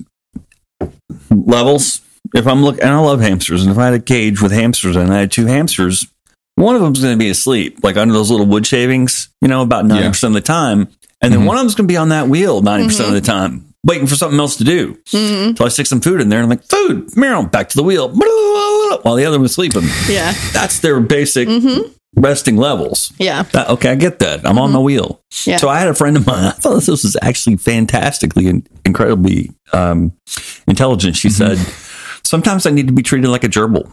levels. If I'm looking, and I love hamsters, and if I had a cage with hamsters and I had two hamsters, one of them's going to be asleep, like under those little wood shavings, you know, about ninety percent of the time, and then one of them's going to be on that wheel 90 percent of the time, waiting for something else to do. Mm-hmm. So I stick some food in there, and I'm like, food, Meryl, back to the wheel, while the other one's sleeping. yeah That's their basic mm-hmm. resting levels. yeah That- okay, I get that. I'm on my mm-hmm. wheel. Yeah. So I had a friend of mine. I thought this was actually fantastically and incredibly um, intelligent. She said, "Sometimes I need to be treated like a gerbil.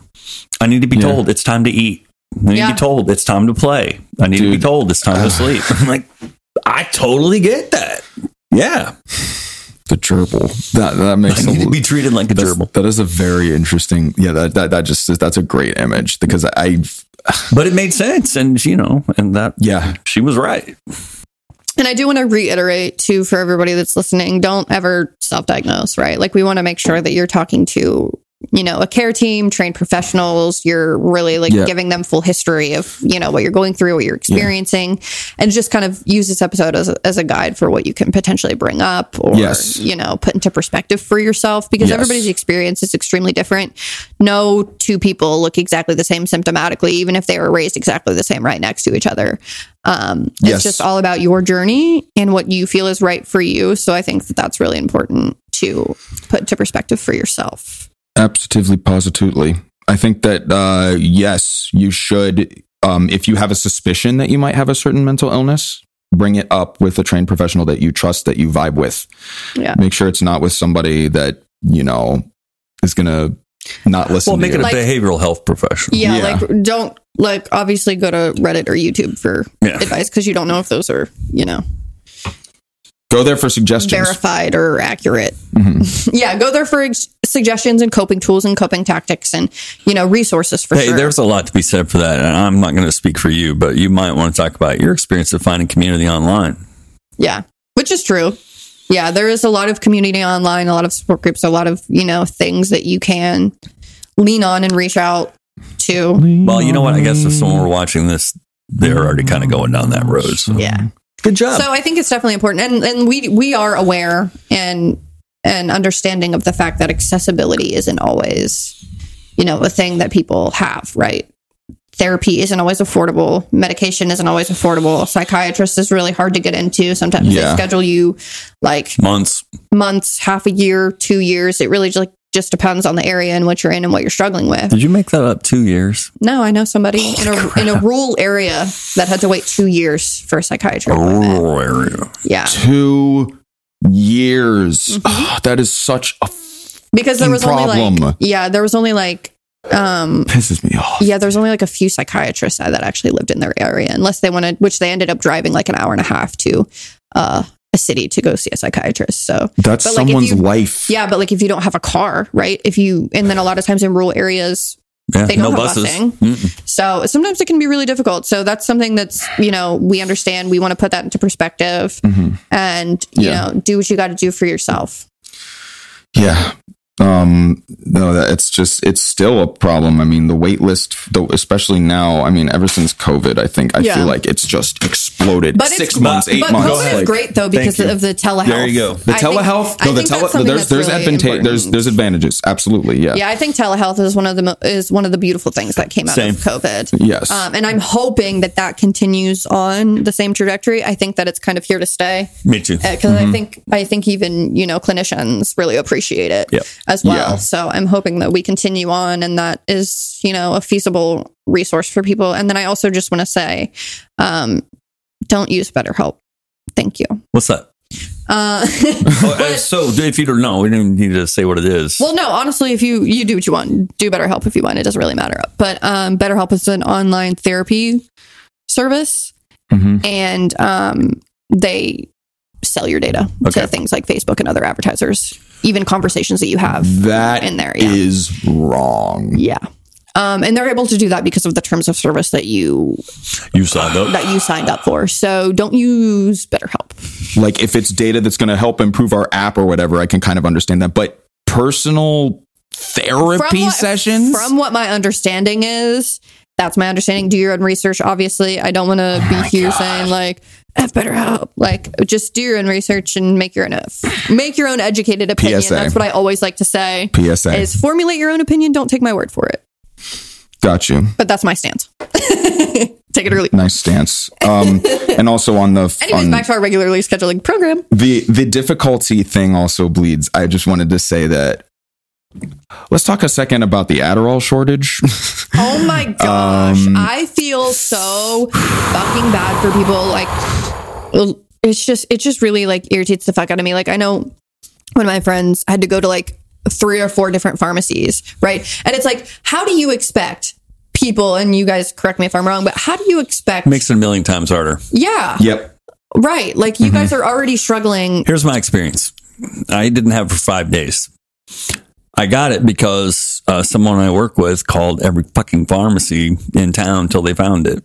I need to be told it's time to eat. I need to be told it's time to play. I need to be told it's time to sleep." I'm like, I totally get that. Yeah, The gerbil. That, that makes I need a, to be treated like a that's- gerbil. that is a very interesting. Yeah, that, that, that just, that's a great image because I, But it made sense, and you know, and that yeah, she was right. And I do want to reiterate too for everybody that's listening, don't ever self-diagnose, right? Like we want to make sure that you're talking to, you know, a care team, trained professionals, you're really like Yeah. giving them full history of, you know, what you're going through, what you're experiencing, and just kind of use this episode as a, as a guide for what you can potentially bring up or, Yes. you know, put into perspective for yourself because Yes. everybody's experience is extremely different. No two people look exactly the same symptomatically, even if they were raised exactly the same right next to each other. Um, it's Yes. just all about your journey and what you feel is right for you. So I think that that's really important to put into perspective for yourself. Absolutely, positively. I think that uh, yes, you should. Um, if you have a suspicion that you might have a certain mental illness, bring it up with a trained professional that you trust, that you vibe with. Yeah. Make sure it's not with somebody that you know is gonna not listen. Well, to make you. it a Like- behavioral health professional. Yeah, Yeah. like don't like obviously go to Reddit or YouTube for Yeah. advice because you don't know if those are, you know, Go there for suggestions. verified or accurate. Mhm. Yeah, go there for ex- suggestions and coping tools and coping tactics and, you know, resources for sure. Hey, sure. there's a lot to be said for that. And I'm not going to speak for you, but you might want to talk about your experience of finding community online. Yeah, which is true. Yeah, there is a lot of community online, a lot of support groups, a lot of, you know, things that you can lean on and reach out too. Well, you know what? I guess if someone were watching this, they're already kind of going down that road. So. Yeah. Good job. So I think it's definitely important, and and we we are aware and and understanding of the fact that accessibility isn't always, you know, a thing that people have. Right? Therapy isn't always affordable. Medication isn't always affordable. Psychiatrist is really hard to get into. Sometimes Yeah. they schedule you like Months. months, half a year, two years. It really just like just depends on the area in which you're in and what you're struggling with. Did you make that up two years? No, I know somebody in a in a rural area that had to wait two years for a psychiatry A rural area. Yeah, Two years. Mm-hmm. Ah, that is such a because there was only like yeah, there was only like um pisses me off. yeah, there was only like a few psychiatrists that actually lived in their area, unless they wanted, which they ended up driving like an hour and a half to uh, a city to go see a psychiatrist. So That's But, like, someone's you- life. yeah, but like if you don't have a car, right? If you and then a lot of times in rural areas, Yeah, They don't have buses. busing. Mm-mm. So sometimes it can be really difficult. So that's something that's, you know, we understand. We want to put that into perspective and, you Yeah. know, do what you got to do for yourself. Yeah. Um, no, that it's just, it's still a problem. I mean, the wait list, though, especially now, I mean, ever since COVID, I think, I Yeah. feel like it's just exploded. But Six it's, months, eight but months. COVID is great though because of the telehealth. There you go. The I telehealth, I no, the think that's tele, something there's, that's there's really advantage, there's, there's advantages. Absolutely. Yeah. Yeah, I think telehealth is one of the mo- is one of the beautiful things that came out Same. of COVID. Yes. Um, and I'm hoping that that continues on the same trajectory. I think that it's kind of here to stay Me too. because I think I think even you know clinicians really appreciate it Yep. as well. Yeah. So I'm hoping that we continue on, and that is you know a feasible resource for people. And then I also just want to say, um, don't use BetterHelp. Thank you. What's that? Uh, Oh, uh, so if you don't know, we don't need to say what it is. Well, no, honestly, if you you do what you want, do BetterHelp if you want. It doesn't really matter. But um, BetterHelp is an online therapy service, Mhm. and um, they sell your data Okay. to things like Facebook and other advertisers, even conversations that you have. That in there, yeah. is wrong. Yeah. Um, and they're able to do that because of the terms of service that you you signed up. that you signed up for. So don't use BetterHelp. Like if it's data that's going to help improve our app or whatever, I can kind of understand that. But personal therapy what, sessions? From what my understanding is, that's my understanding. Do your own research. Obviously, I don't want to be here saying like F BetterHelp. Like just do your own research and make your own make your own educated opinion. PSA. That's what I always like to say. PSA. Is formulate your own opinion. Don't take my word for it. Got you. But that's my stance. take it early. Nice stance. Um, and also on the Anyways, on back to our regularly scheduling program. the the difficulty thing also bleeds. I just wanted to say that. Let's talk a second about the Adderall shortage. Oh my gosh. Um, I feel so fucking bad for people. Like, it's just, it just really like irritates the fuck out of me. Like, I know one of my friends had to go to like three or four different pharmacies, right? And it's like, how do you expect people, and you guys correct me if I'm wrong, but how do you expect, Makes it a million times harder. yeah, yep. right? Like, you guys are already struggling. Here's my experience. I didn't have it for five days. I got it because uh, someone I work with called every fucking pharmacy in town until they found it.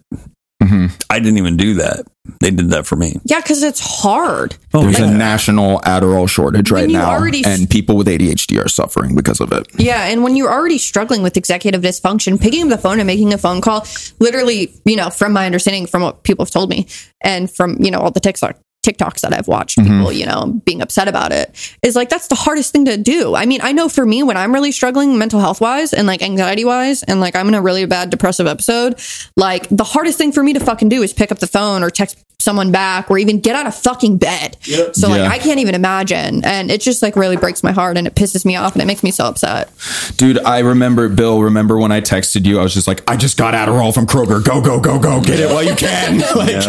Mhm. I didn't even do that. They did that for me. Yeah, because it's hard. Oh, There's yeah. a national Adderall shortage When right now, already- and people with ADHD are suffering because of it. Yeah, and when you're already struggling with executive dysfunction, picking up the phone and making a phone call, literally, you know, from my understanding, from what people have told me, and from you know all the TikTok TikToks that I've watched, mm-hmm. people, you know, being upset about it, is like that's the hardest thing to do. I mean, I know for me when I'm really struggling mental health wise and like anxiety wise, and like I'm in a really bad depressive episode, like the hardest thing for me to fucking do is pick up the phone or text someone back or even get out of fucking bed. So like Yeah. I can't even imagine, and it just like really breaks my heart and it pisses me off and it makes me so upset. Dude, I remember, Bill, remember when I texted you? I was just like, I just got Adderall from Kroger. Go, go, go, go. Get it while you can. like,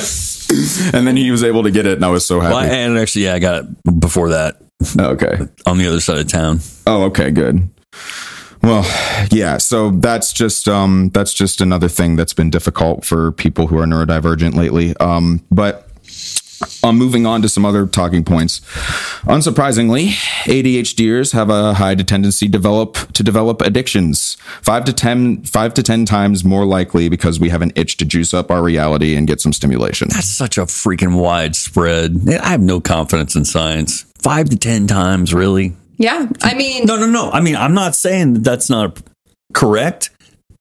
and then he was able to get it, and I was so happy. Well, and actually, yeah, I got it before that okay. on the other side of town. Oh, okay, good. Well, yeah, so that's just um that's just another thing that's been difficult for people who are neurodivergent lately. Um but um, moving on to some other talking points. Unsurprisingly, ADHDers have a high tendency develop to develop addictions. Five to ten, five to ten times more likely because we have an itch to juice up our reality and get some stimulation. That's such a freaking widespread. I have no confidence in science. Five to ten times, really? Yeah, I mean, No, no, no. I mean, I'm not saying that that's not. Correct,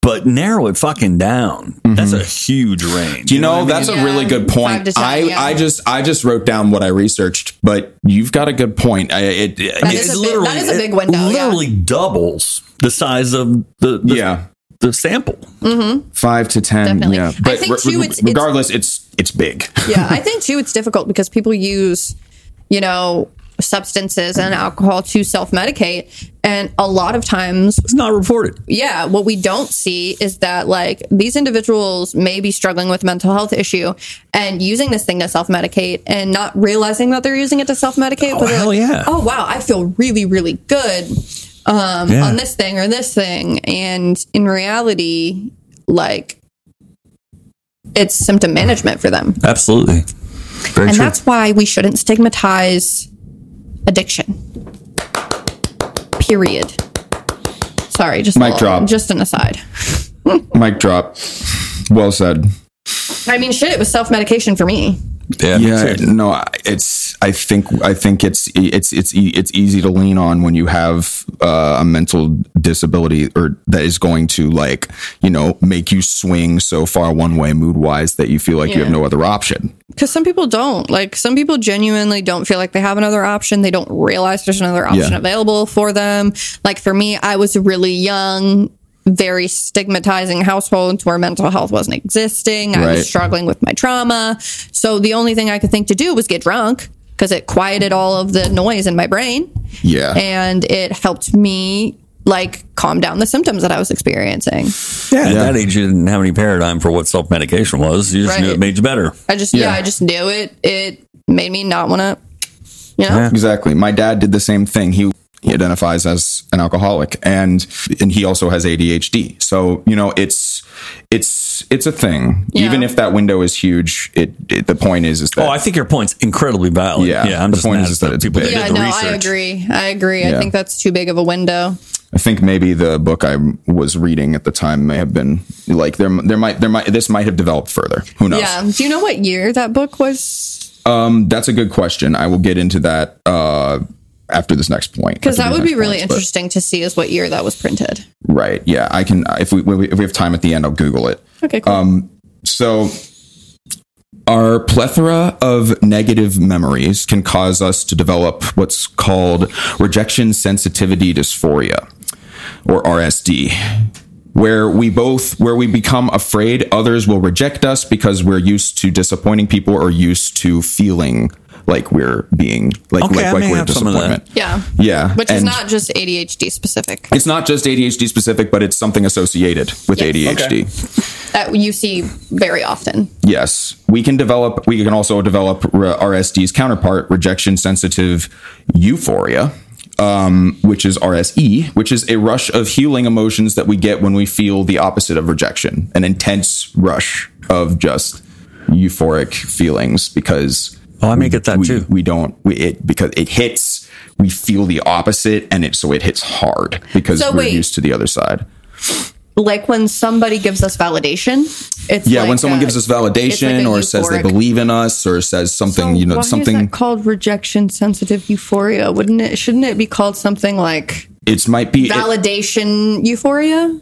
but narrow it fucking down. Mm-hmm. That's a huge range. You know, what I that's mean? a really good point. 10, I, yeah. I just I just wrote down what I researched, but you've got a good point. I, it, That it's- is a big- that is a big window, It yeah. literally doubles the size of the, the yeah, the sample. Mm-hmm. five to ten. Definitely. Yeah, I but think, too, re- it's- it's- regardless, it's it's big. yeah, I think too it's difficult because people use, you know, substances and alcohol to self medicate. And a lot of times, It's not reported. yeah, what we don't see is that like these individuals may be struggling with a mental health issue and using this thing to self medicate and not realizing that they're using it to self medicate. Oh, hell yeah. Oh, wow, I feel really, really good um, Yeah. on this thing or this thing. And in reality, like, it's symptom management for them. Absolutely. Very And true. that's why we shouldn't stigmatize addiction. Period. Sorry, just Mic drop. just an aside. Mic drop. Well said. I mean, shit, it was self medication for me. yeah, Yeah, too. no, it's. I think. I think it's. It's. It's. e- It's easy to lean on when you have uh, a mental disability or that is going to like you know make you swing so far one way mood wise that you feel like you have no other option. Because some people don't. Like, some people genuinely don't feel like they have another option. They don't realize there's another option Yeah. available for them. Like, for me, I was really young, very stigmatizing household where mental health wasn't existing. I Right. was struggling with my trauma. So, the only thing I could think to do was get drunk because it quieted all of the noise in my brain. Yeah. and it helped me like calm down the symptoms that I was experiencing. Yeah, at that age, you didn't have any paradigm for what self medication was. You just knew it made you better. I just yeah, Yeah. I just knew it. It made me not want to, you know. Yeah. Exactly. My dad did the same thing. He he identifies as an alcoholic and and he also has ADHD. So, you know, it's it's it's a thing. Yeah. Even if that window is huge, it, it the point is is that Oh, I think your point's incredibly valid. Yeah, yeah. I'm the just point mad is at that the it's people that big. did Yeah, the no, research. I agree. I agree. I think that's too big of a window. I think maybe the book I was reading at the time may have been like there there might there might this might have developed further. Who knows? Yeah. Do you know what year that book was? Um that's a good question. I will get into that uh after this next point. Because that would be really points, but- interesting to see is what year that was printed. Right. Yeah, I can if we if we have time at the end I'll google it. Okay, cool. Um, So, our plethora of negative memories can cause us to develop what's called rejection sensitivity dysphoria, or RSD, where we both where we become afraid others will reject us because we're used to disappointing people or used to feeling like we're being like Okay, like, I like we're a have some of that. disappointment. yeah. Yeah, Which is not just ADHD specific. It's not just ADHD specific, but it's something associated with Yes. ADHD. That you see very often. Yes, we can develop. We can also develop RSD's counterpart, rejection sensitive euphoria, um, which is RSE, which is a rush of healing emotions that we get when we feel the opposite of rejection, an intense rush of just euphoric feelings because. Oh, I may get that we, too. We don't. We, it because it hits. We feel the opposite, and it so it hits hard because So we're wait. used to the other side. Like when somebody gives us validation, it's Yeah, like when someone a- gives us it's like validation a or says they believe in us or says something, you know, why something. is that called rejection sensitive euphoria? Wouldn't it? Shouldn't it be called something like It might be. it- validation euphoria?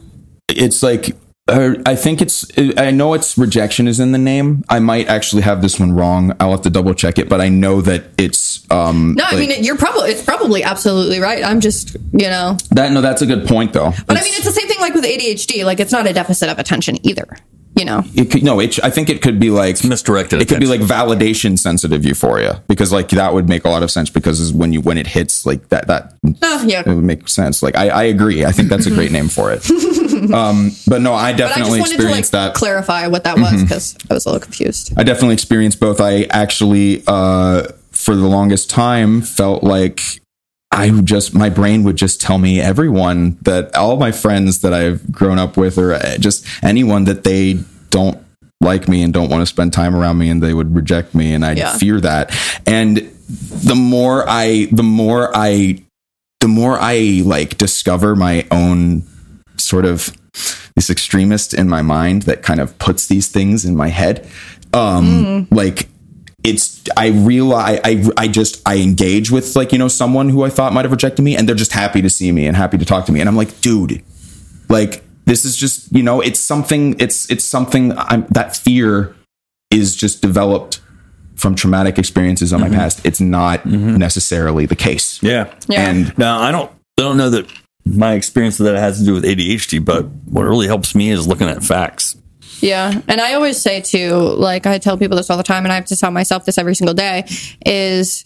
it's like. Uh, I think it's. I know it's rejection is in the name. I might actually have this one wrong. I'll have to double check it, but I know that it's. Um, No, I mean you're probably it's probably absolutely right. I'm just you know, that. No, that's a good point though. but I mean it's the same thing like with ADHD. Like it's not a deficit of attention either. You know, it could no. It, I think it could be like misdirected It could be like validation sensitive euphoria because like that would make a lot of sense because when you when it hits like that that oh, yeah. it would make sense. Like I, I agree. I think that's a great name for it. um, but no, I But I just definitely wanted to like experienced that. Mm-hmm. clarify what that was because I was a little confused. I definitely experienced both. I actually, uh, for the longest time, felt like I would just my brain would just tell me everyone that all my friends that I've grown up with, or uh, just anyone that they don't like me and don't want to spend time around me, and they would reject me, and I Yeah. fear that. And the more I, the more I, the more I like discover my own sort of this extremist in my mind that kind of puts these things in my head. Um, hmm. like it's, I realize, I, I just, I engage with like, you know, someone who I thought might have rejected me and they're just happy to see me and happy to talk to me. And I'm like, dude, Like this is just, you know, it's something it's it's something I'm that fear is just developed from traumatic experiences on my mm-hmm. past. It's not mm-hmm. necessarily the case. Yeah. Yeah. And Now I don't I don't know that my experience with that has to do with ADHD, but what really helps me is looking at facts. Yeah. And I always say too, like I tell people this all the time and I have to tell myself this every single day is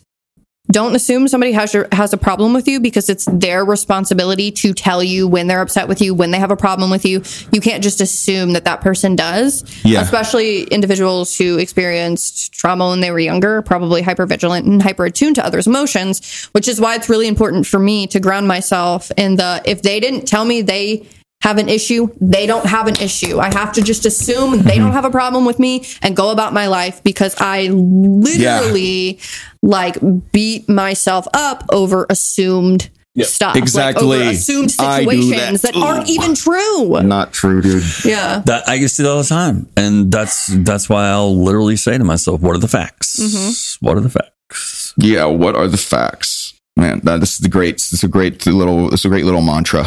don't assume somebody has your, has a problem with you because it's their responsibility to tell you when they're upset with you, when they have a problem with you. You can't just assume that that person does. Yeah. Especially individuals who experienced trauma when they were younger, probably hypervigilant and hyper attuned to others' emotions, which is why it's really important for me to ground myself in the if they didn't tell me they have an issue, they don't have an issue. I have to just assume they mm-hmm. don't have a problem with me and go about my life because I literally like beat myself up over assumed stuff. Exactly. Like, over assumed situations that. that. aren't even true. not true, dude. Yeah. That I used to do all the time, and that's that's why I'll literally say to myself, "What are the facts? What are the facts?" Yeah, what are the facts? Man, that, this is the great this is a great little this is a great little mantra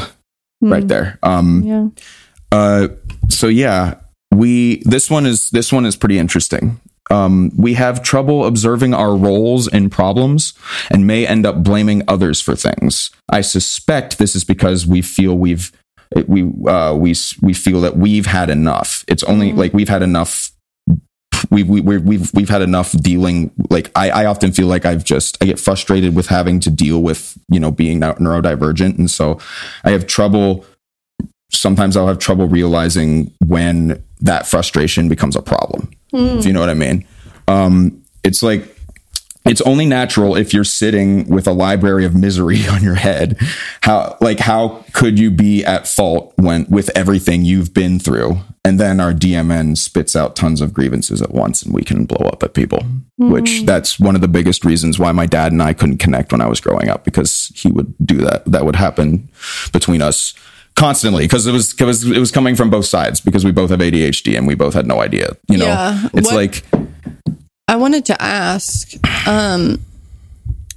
right there. Um Yeah. Uh, so yeah, we this one is this one is pretty interesting. Um, we have trouble observing our roles in problems and may end up blaming others for things. I suspect this is because we feel we've we uh, we we feel that we've had enough. It's only like we've had enough. We, we, we, we've we've had enough dealing. Like I, I often feel like I've just I get frustrated with having to deal with you know being neurodivergent, and so I have trouble sometimes I'll have trouble realizing when that frustration becomes a problem. If you know what I mean. Um, it's like it's only natural if you're sitting with a library of misery on your head. How like how could you be at fault when with everything you've been through? And then our DMN spits out tons of grievances at once and we can blow up at people. Which that's one of the biggest reasons why my dad and I couldn't connect when I was growing up because he would do that. That would happen between us constantly because it was because it was coming from both sides because we both have ADHD and we both had no idea. You know, Yeah. it's What- like I wanted to ask, um,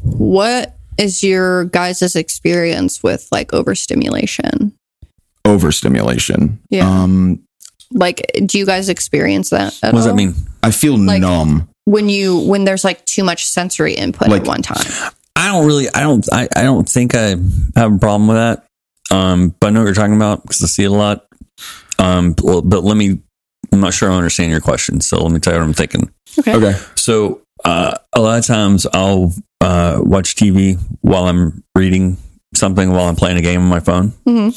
what is your guys' experience with like overstimulation? overstimulation. Yeah. Um, Like, do you guys experience that? At What does all? that mean? I feel Like- numb. when you when there's like too much sensory input Like- at one time? I don't really, I don't, I, I don't think I have a problem with that. Um, but I know what you're talking about because I see it a lot. Um, but, but let me, I'm not sure I understand your question. So let me tell you what I'm thinking. Okay. Okay. So, uh, a lot of times I'll, uh, watch TV while I'm reading something while I'm playing a game on my phone. Mhm.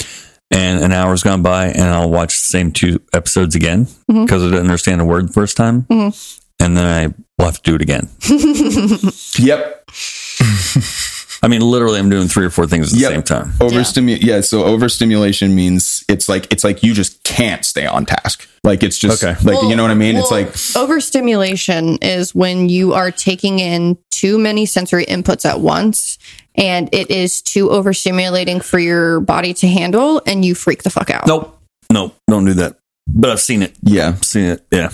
And an hour's gone by and I'll watch the same two episodes again Mhm. because I didn't understand a word the first time. Mhm. And then I will have to do it again. Yep. I mean, literally, I'm doing three or four things at the same time. Overstimu- yeah. So overstimulation means it's like it's like you just can't stay on task. Like it's just Okay. like you know what I mean. it's like overstimulation is when you are taking in too many sensory inputs at once and it is too overstimulating for your body to handle and you freak the fuck out. Nope. Nope. Don't do that. But I've seen it. yeah, Seen it. Yeah.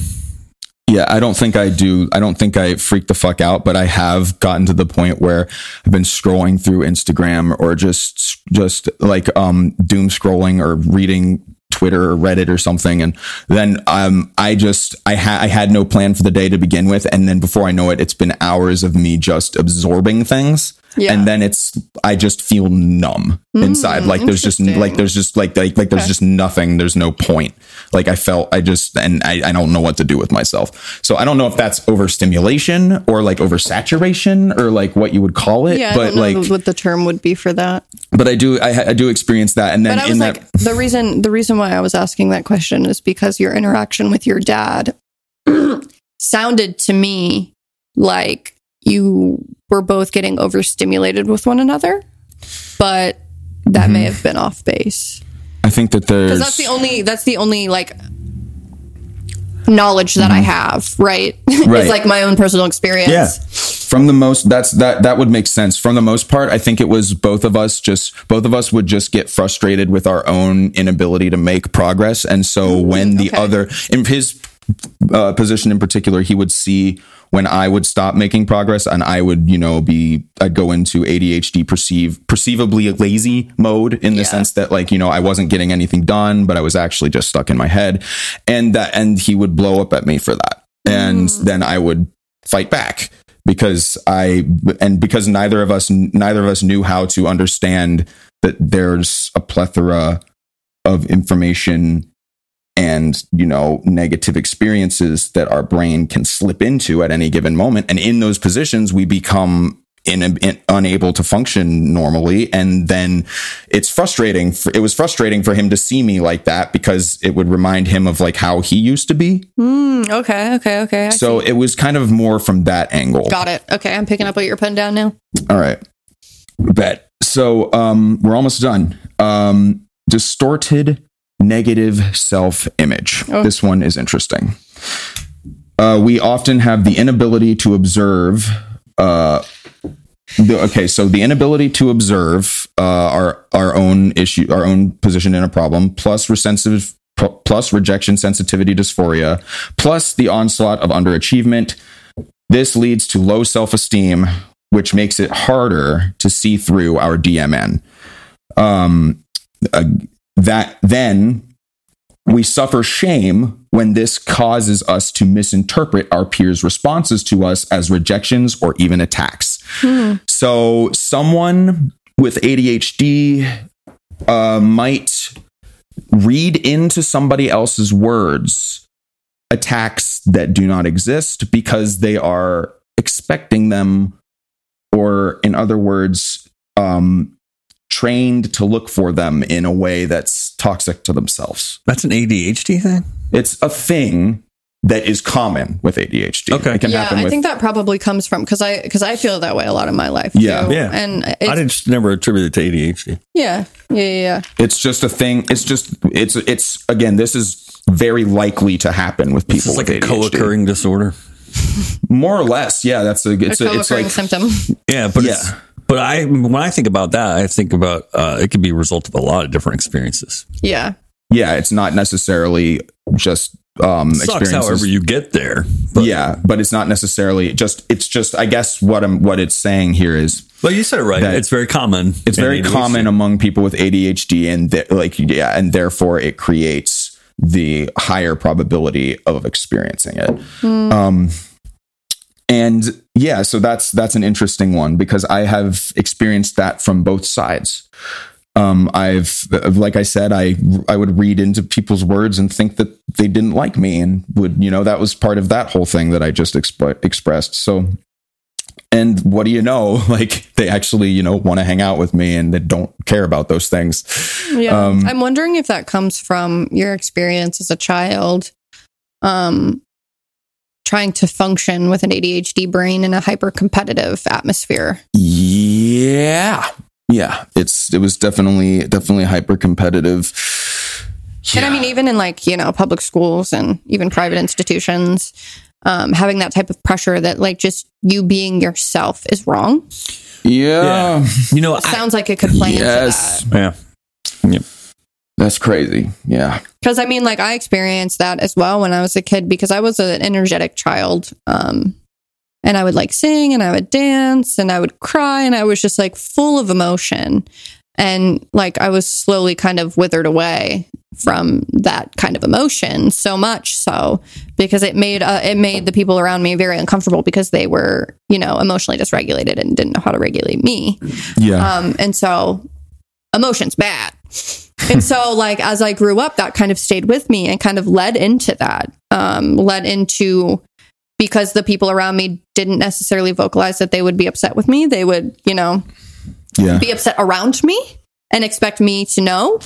Yeah. I don't think I do. I don't think I freak the fuck out, but I have gotten to the point where I've been scrolling through Instagram or just just like um doom scrolling or reading Twitter or Reddit or something, and then um I just I I had no plan for the day to begin with, and then before I know it, it's been hours of me just absorbing things. Yeah. And then it's I just feel numb inside. Hmm, like there's just like there's just like like like there's Okay. just nothing. There's no point. Like I felt I just and I, I don't know what to do with myself. So I don't know if that's overstimulation or like oversaturation or like what you would call it. Yeah, but I don't know like what the term would be for that. but I do I, I do experience that. And then But I in was that like, the reason the reason why I was asking that question is because your interaction with your dad sounded to me like you were both getting overstimulated with one another, but that Mm-hmm. may have been off base. I think that there's Because that's the only that's the only like knowledge that I have, right? Mm-hmm. Right. it's like my own personal experience. Yeah. from the most that's that that would make sense from the most part i think it was both of us just both of us would just get frustrated with our own inability to make progress and so when the okay. other in his uh, position in particular, he would see when I would stop making progress and I would, you know, be, I'd go into ADHD perceive, perceivably lazy mode in the Yeah. sense that like, you know, I wasn't getting anything done, but I was actually just stuck in my head. And that, and he would blow up at me for that. And mm. then I would fight back because I, and because neither of us, neither of us knew how to understand that there's a plethora of information and you know negative experiences that our brain can slip into at any given moment and in those positions we become in, in- unable to function normally and then it's frustrating for, it was frustrating for him to see me like that because it would remind him of like how he used to be Mm, okay, okay, okay. I so it was kind of more from that angle Got it. Okay, I'm picking up what you're putting down now. all right. Bet. So um, we're almost done. Um, distorted negative self image. Oh. This one is interesting. Uh, we often have the inability to observe. Uh, the, okay, so the inability to observe uh, our our own issue, our own position in a problem, plus resensitive, plus rejection sensitivity dysphoria, plus the onslaught of underachievement. This leads to low self esteem, which makes it harder to see through our DMN. Um, uh, that then we suffer shame when this causes us to misinterpret our peers' responses to us as rejections or even attacks. So, someone with ADHD uh, might read into somebody else's words attacks that do not exist because they are expecting them, or in other words, um, trained to look for them in a way that's toxic to themselves. That's an ADHD thing. It's a thing that is common with ADHD. Okay. It can yeah, happen I think that probably comes from because I because I feel that way a lot in my life. Yeah. too. Yeah. and I it's, just never attributed it to ADHD. yeah, yeah, yeah, yeah. it's just a thing. It's just it's it's again, this is very likely to happen with people This is like with a ADHD. co-occurring disorder. More or less, yeah. That's a it's a a, it's co-occurring like symptom. Yeah, but Yeah. it's but I when I think about that, I think about uh, it could be a result of a lot of different experiences. Yeah, yeah, it's not necessarily just um Sucks experiences. however you get there. But, yeah, but it's not necessarily just. It's just. I guess what I'm what it's saying here is well you said it right. It's very common. it's very ADHD. common among people with ADHD, and th- like yeah, and therefore it creates the higher probability of experiencing it. Um, and yeah, so that's that's an interesting one because I have experienced that from both sides. Um, I've like I said, I I would read into people's words and think that they didn't like me, and would you know that was part of that whole thing that I just exp- expressed. So and what do you know like they actually you know want to hang out with me and they don't care about those things yeah. Um, I'm wondering if that comes from your experience as a child, um, trying to function with an ADHD brain in a hyper competitive atmosphere. yeah yeah it's it was definitely definitely hyper competitive And I mean, even in like, you know, public schools and even private institutions, um, having that type of pressure that like just you being yourself is wrong. yeah, You know, I, Sounds like it could play yes into that. yeah. Yep. That's crazy yeah Because I mean, like I experienced that as well when I was a kid because I was an energetic child. Um, and I would like sing and I would dance and I would cry and I was just like full of emotion. And like I was slowly kind of withered away from that kind of emotion so much so because it made uh, it made the people around me very uncomfortable because they were you know emotionally dysregulated and didn't know how to regulate me yeah um, and so emotions bad. And so, like, as I grew up, that kind of stayed with me and kind of led into that, um, led into because the people around me didn't necessarily vocalize that they would be upset with me. They would, you know, yeah be upset around me and expect me to know.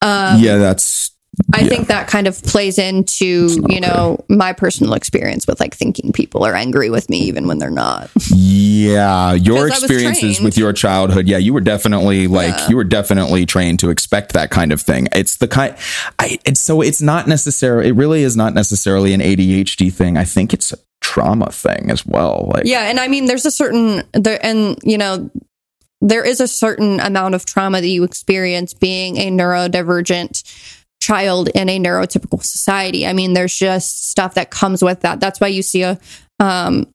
Um, yeah that's I yeah. think that kind of plays into, you know, my personal experience with like thinking people are angry with me even when they're not. yeah your Because I was experiences with your childhood yeah you were definitely like Yeah. you were definitely trained to expect that kind of thing it's the kind i it's so it's not necessarily it really is not necessarily an adhd thing i think it's a trauma thing as well like Yeah, and I mean, there's a certain there, and you know, there is a certain amount of trauma that you experience being a neurodivergent child in a neurotypical society. I mean, there's just stuff that comes with that. That's why you see a, um,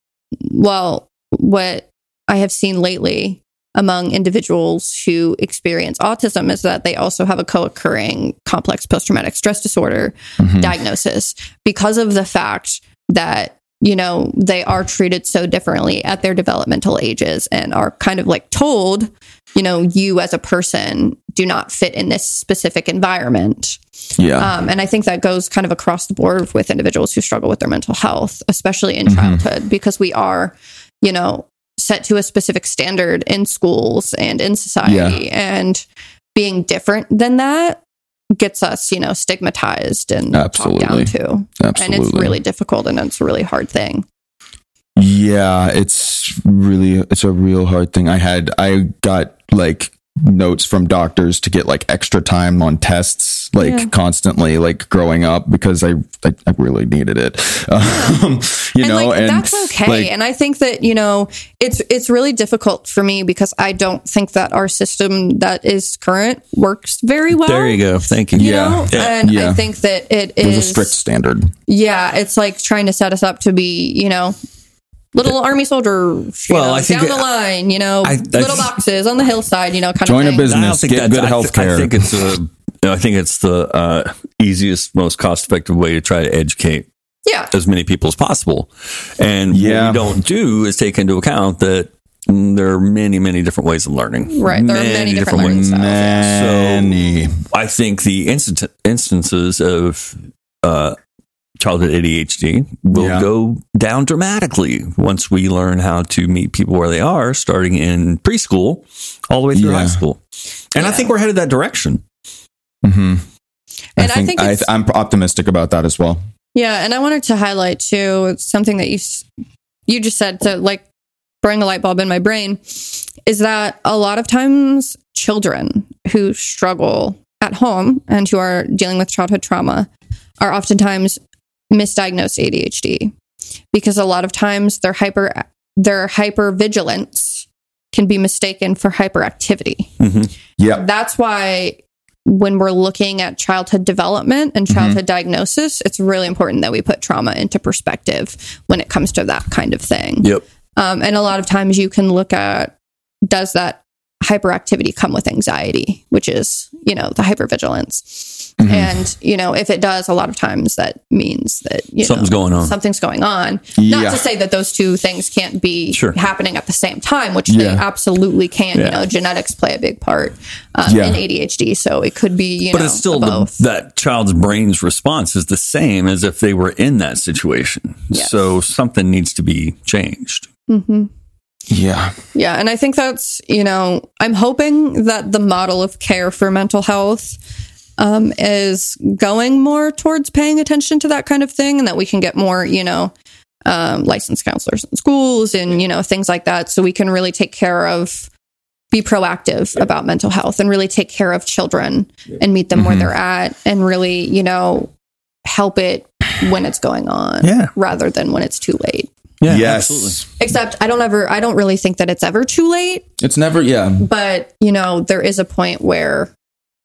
well, what I have seen lately among individuals who experience autism is that they also have a co occurring complex post traumatic stress disorder diagnosis because of the fact that, you know, they are treated so differently at their developmental ages and are kind of like told, you know, you as a person do not fit in this specific environment. Yeah. Um, and I think that goes kind of across the board with individuals who struggle with their mental health, especially in childhood, because we are, you know, set to a specific standard in schools and in society. And being different than that gets us, you know, stigmatized and Absolutely. down to. And it's really difficult and it's a really hard thing. Yeah, it's really it's a real hard thing. I had I got like notes from doctors to get like extra time on tests like Yeah. constantly like growing up because I I, I really needed it. Um, you and know, like and that's okay like, and i think that you know it's it's really difficult for me because i don't think that our system that is current works very well There you go. Thank you. you Yeah. Yeah. and Yeah. i think that it is there's a strict standard. yeah it's like trying to set us up to be you know little army soldier. you Well, know, I think down the line you know I- I- little boxes on the hillside you know kind Join a of thing. business. I think get good I health th- I think it's a. I think it's the uh, easiest, most cost-effective way to try to educate yeah as many people as possible. And Yeah. what we don't do is take into account that mm, there are many, many different ways of learning. Right, there are many different learning ways. styles. Many. I think the instant, instances of uh, childhood ADHD will Yeah. go down dramatically once we learn how to meet people where they are, starting in preschool all the way through Yeah. high school. And I think we're headed that direction. hmm And I think I it's- I'm optimistic about that as well. Yeah, and I wanted to highlight too something that you you just said to like bring a light bulb in my brain is that a lot of times children who struggle at home and who are dealing with childhood trauma are oftentimes misdiagnosed ADHD because a lot of times their hyper their hyper vigilance can be mistaken for hyperactivity Yeah. that's why when we're looking at childhood development and childhood diagnosis, it's really important that we put trauma into perspective when it comes to that kind of thing. Yep. Um, and a lot of times you can look at does that hyperactivity come with anxiety, which is, you know, the hypervigilance. Mm-hmm. And, you know, if it does, a lot of times that means that you Something's know, going on. Something's going on. Yeah. Not to say that those two things can't be Sure. happening at the same time, which they absolutely can. You know, genetics play a big part um, Yeah. in ADHD. So it could be, you But know, it's still the, that child's brain's response is the same as if they were in that situation. Yes. So something needs to be changed. Yeah. Yeah, and I think that's you know I'm hoping that the model of care for mental health um, is going more towards paying attention to that kind of thing, and that we can get more you know um, licensed counselors in schools and you know things like that, so we can really take care of be proactive about mental health and really take care of children and meet them where they're at and really you know help it when it's going on Yeah. rather than when it's too late Yeah, yes. absolutely. except i don't ever i don't really think that it's ever too late It's never. Yeah. but you know there is a point where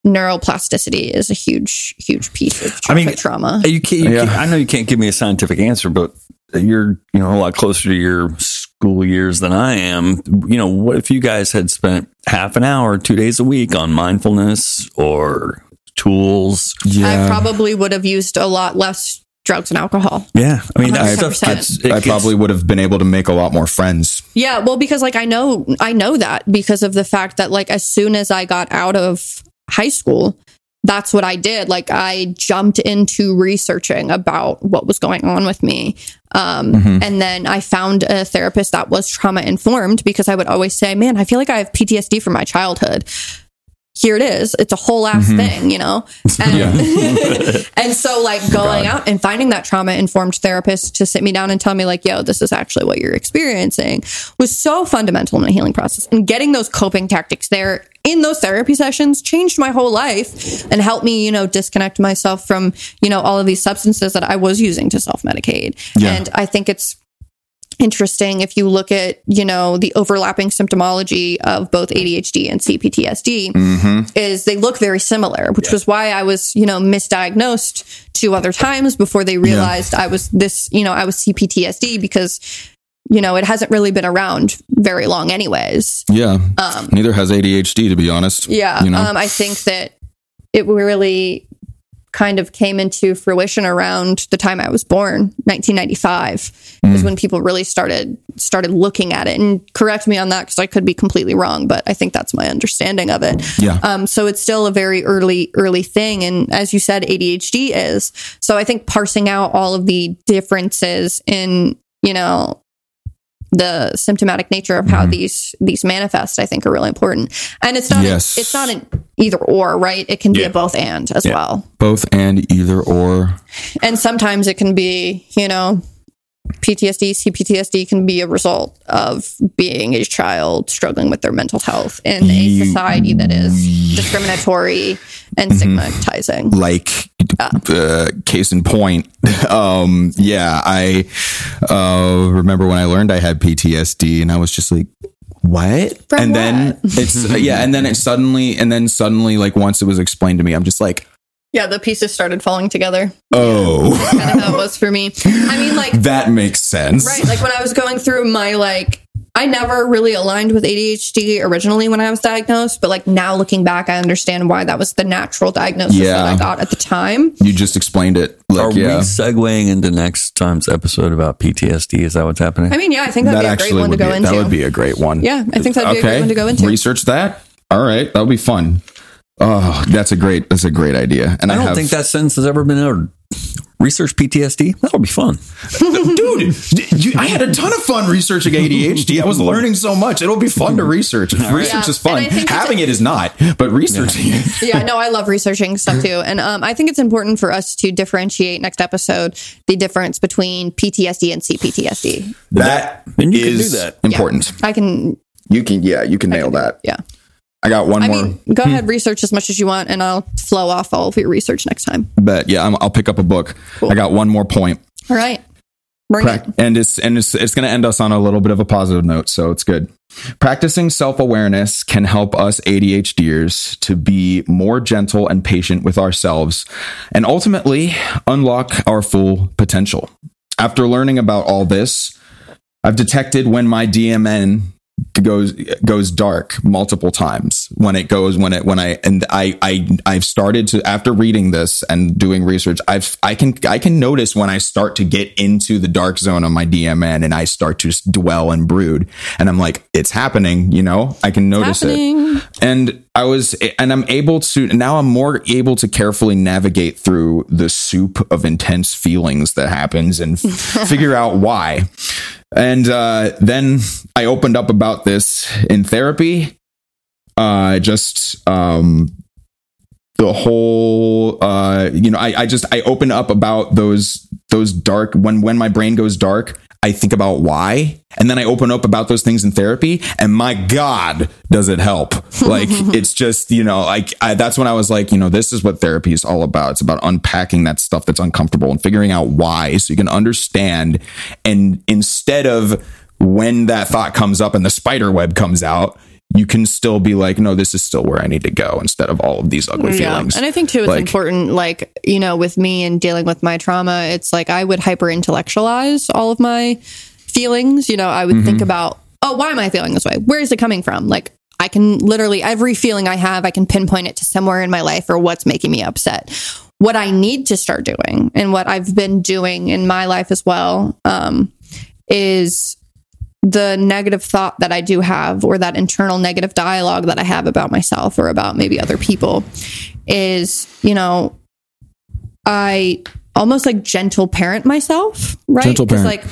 neuroplasticity is a huge huge piece of I mean, childhood trauma uh, You can't, you Yeah. can't- I know you can't give me a scientific answer, but you're you know a lot closer to your school years than I am. You know, what if you guys had spent half an hour, two days a week on mindfulness or tools? Yeah. i probably would have used a lot less drugs and alcohol Yeah, I mean that 100%. it I probably would have been able to make a lot more friends. yeah well because like i know i know that because of the fact that like as soon as i got out of high school that's what I did. Like I jumped into researching about what was going on with me. Um, And then I found a therapist that was trauma informed because I would always say, man, I feel like I have PTSD from my childhood. Here it is. It's a whole ass thing, you know? And, and so, like, going out and finding that trauma informed therapist to sit me down and tell me, like, yo, this is actually what you're experiencing was so fundamental in the healing process. And getting those coping tactics there in those therapy sessions changed my whole life and helped me, you know, disconnect myself from, you know, all of these substances that I was using to self medicate. Yeah. And I think it's interesting if you look at you know the overlapping symptomology of both ADHD and CPTSD Mm-hmm. is they look very similar which was why I was you know misdiagnosed two other times before they realized I was this you know I was CPTSD because you know it hasn't really been around very long anyways Yeah. Um, Neither has ADHD, to be honest. Yeah You know? um, I think that it really kind of came into fruition around the time I was born 1995 Mm. is when people really started started looking at it and correct me on that because I could be completely wrong but I think that's my understanding of it Yeah. um, so it's still a very early early thing and as you said ADHD is so I think parsing out all of the differences in you know the symptomatic nature of how mm-hmm. these these manifest i think are really important. And it's not Yes. it's not an either or right? It can be a both and as well. Both and either or. and sometimes it can be you know PTSD, CPTSD can be a result of being a child struggling with their mental health in a society that is discriminatory and stigmatizing. like uh, case in point um yeah i uh remember when i learned i had ptsd and i was just like what? From and then it's yeah and then it suddenly and then suddenly like once it was explained to me i'm just like Yeah, the pieces started falling together. oh Kind of how it was for me. I mean, like, that makes sense right, like when I was going through my like I never really aligned with ADHD originally when I was diagnosed, but like now looking back, I understand why that was the natural diagnosis Yeah. that I got at the time. you just explained it like Are yeah we segueing into next time's episode about PTSD? Is that what's happening? I mean, yeah, I think that'd that be a great actually one to go be into. that would be a great one yeah, I think that'd be a great one to go into. research that all right that'll be fun oh that's a great that's a great idea and i, I don't have, think that sentence has ever been uttered. Research PTSD? That'll be fun. dude you, i had a ton of fun researching adhd i was learning so much it'll be fun to research research Yeah, is fun and I think it's- having it is not but researching it yeah, no, I love researching stuff too. And um, I think it's important for us to differentiate next episode the difference between PTSD and CPTSD. that Then you can do that. important I can, you can yeah you can nail that yeah. I got one I more mean, go hmm. ahead, research as much as you want, and I'll flow off all of your research next time. But yeah I'm, i'll pick up a book i got one more point All right. Prac- it. and it's and it's it's going to end us on a little bit of a positive note, so it's good. Practicing self awareness can help us ADHDers to be more gentle and patient with ourselves, and ultimately unlock our full potential. After learning about all this, I've detected when my DMN goes goes dark multiple times. When it goes when it when I and I I I've started to after reading this and doing research I've I can I can notice when I start to get into the dark zone of my DMN and I start to just dwell and brood. And I'm like it's happening you know? I can notice happening. it and I was and I'm able to now I'm more able to carefully navigate through the soup of intense feelings that happens and figure out why and uh, then I opened up about this in therapy. Uh, just um, the whole, uh, you know, I, I just I open up about those those dark when when my brain goes dark. I think about why, and then I open up about those things in therapy, and my God, does it help? Like it's just you know, like I, that's when I was like, you know, this is what therapy is all about. It's about unpacking that stuff that's uncomfortable and figuring out why, so you can understand. And instead of when that thought comes up and the spider web comes out, you can still be like, no, this is still where I need to go instead of all of these ugly feelings. And I think too, it's Like- important, like, you know, with me and dealing with my trauma, it's like I would hyper intellectualize all of my feelings. You know, I would Mm-hmm. think about, oh, why am I feeling this way? Where is it coming from? Like, I can literally, every feeling I have, I can pinpoint it to somewhere in my life or what's making me upset. What I need to start doing and what I've been doing in my life as well um, is the negative thought that I do have, or that internal negative dialogue that I have about myself or about maybe other people, is, you know, I almost like gentle parent myself, right? Gentle parent. Like, oh,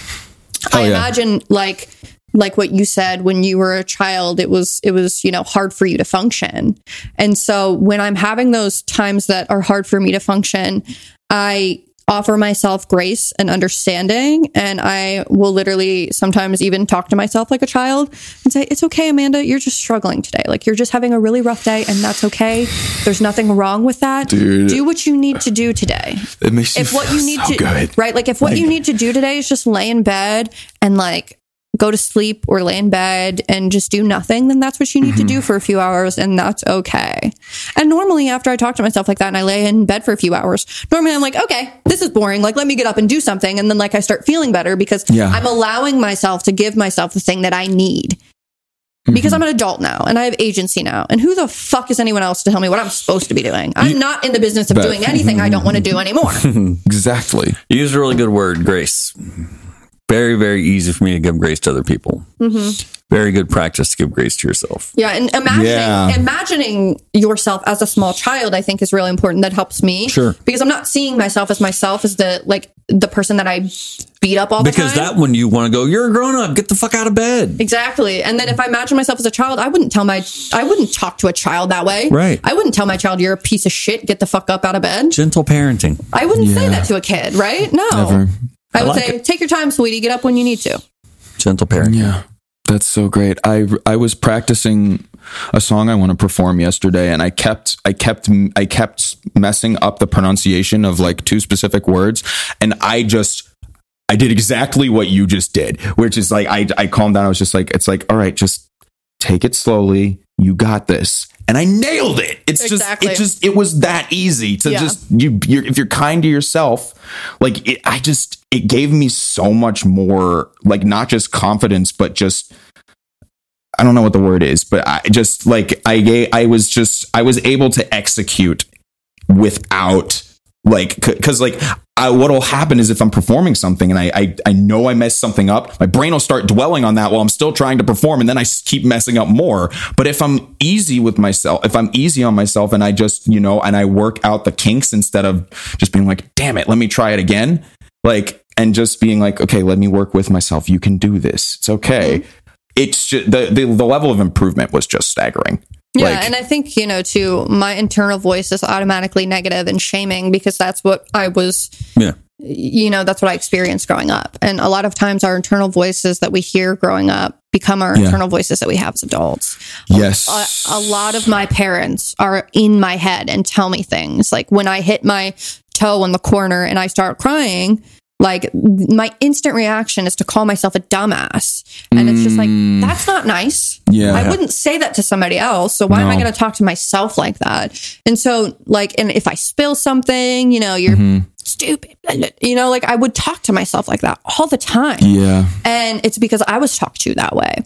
I Oh, yeah. imagine like like what you said when you were a child it was it was you know hard for you to function and so when i'm having those times that are hard for me to function i offer myself grace and understanding. And I will literally sometimes even talk to myself like a child and say, It's okay, Amanda. You're just struggling today. Like you're just having a really rough day, and that's okay. There's nothing wrong with that. Dude. Do what you need to do today. It makes you If what you need so to, good. right? Like if what Like- you need to do today is just lay in bed and like go to sleep or lay in bed and just do nothing, then that's what you need to Mm-hmm. do for a few hours and that's okay. And normally after I talk to myself like that and I lay in bed for a few hours, normally I'm like, okay, this is boring. Like, let me get up and do something. And then like I start feeling better because Yeah. I'm allowing myself to give myself the thing that I need. Because I'm an adult now and I have agency now. And who the fuck is anyone else to tell me what I'm supposed to be doing? I'm not in the business of But- doing anything I don't want to do anymore. Exactly. You used a really good word, grace. Very, very easy for me to give grace to other people. Mm-hmm. Very good practice to give grace to yourself. Yeah, and imagining Yeah. imagining yourself as a small child, I think, is really important. That helps me, Sure. because I'm not seeing myself as myself as the like the person that I beat up all Because the time. Because that one you want to go, you're a grown up, get the fuck out of bed. exactly. And then if I imagine myself as a child, I wouldn't tell my I wouldn't talk to a child that way. Right. I wouldn't tell my child you're a piece of shit. Get the fuck up out of bed. Gentle parenting. I wouldn't say that to a kid, right? No. Never. I would like say, take your time, sweetie. Get up when you need to. Gentle parenting. Yeah. That's so great. I I was practicing a song I want to perform yesterday and I kept I kept I kept messing up the pronunciation of like two specific words and I just I did exactly what you just did, which is like I I calmed down. I was just like it's like all right, just take it slowly. You got this. And I nailed it. It's Exactly. just it just it was that easy to Yeah. just you you're, if you're kind to yourself, like it, I just it gave me so much more like not just confidence but just I don't know what the word is, but I just like I I was just I was able to execute without like because like what'll happen is if I'm performing something and I, I I know I messed something up, my brain will start dwelling on that while I'm still trying to perform, and then I keep messing up more. But if I'm easy with myself, if I'm easy on myself, and I just you know and I work out the kinks instead of just being like, damn it, let me try it again, like and just being like, okay, let me work with myself. You can do this. It's okay. Mm-hmm. It's just the, the the level of improvement was just staggering. Yeah, Like- and I think, you know, too, my internal voice is automatically negative and shaming because that's what I was, Yeah. you know, that's what I experienced growing up. And a lot of times our internal voices that we hear growing up become our Yeah. internal voices that we have as adults. Yes. A, a lot of my parents are in my head and tell me things. Like when I hit my toe in the corner and I start crying, like my instant reaction is to call myself a dumbass. And it's just like, that's not nice. Yeah. I wouldn't say that to somebody else. So why am I going to talk to myself like that? And so, like, and if I spill something, you know, you're Mm-hmm. stupid, you know, like I would talk to myself like that all the time. Yeah. And it's because I was talked to that way.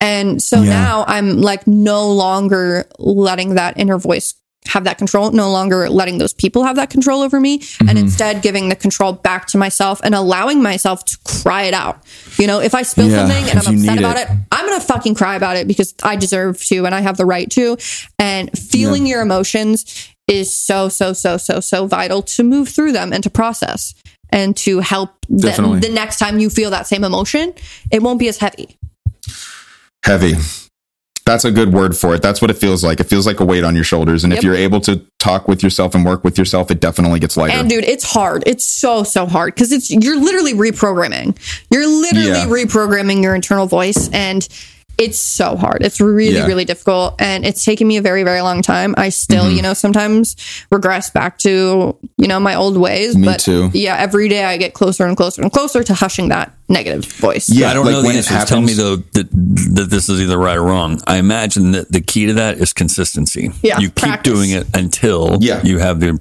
And so Yeah. now I'm like no longer letting that inner voice have that control, no longer letting those people have that control over me, Mm-hmm. and instead giving the control back to myself and allowing myself to cry it out. You know, if I spill Yeah, something and I'm upset about it. it. I'm going to fucking cry about it because I deserve to and I have the right to. And feeling your emotions is so, so, so, so, so vital to move through them and to process and to help them the next time you feel that same emotion, it won't be as heavy. Heavy. That's a good word for it. That's what it feels like. It feels like a weight on your shoulders. And if you're able to talk with yourself and work with yourself, it definitely gets lighter. And dude, it's hard. It's so so hard because it's you're literally reprogramming. You're literally Yeah. reprogramming your internal voice, and it's so hard. It's really Yeah. really difficult, and it's taken me a very very long time. I still, Mm-hmm. you know, sometimes regress back to you know my old ways. Me but too. Yeah, every day I get closer and closer and closer to hushing that negative voice. Yeah. I don't like know the when it answers. Tell me though that that this is either right or wrong. I imagine that the key to that is consistency. Yeah, you keep practice. doing it until Yeah. you have the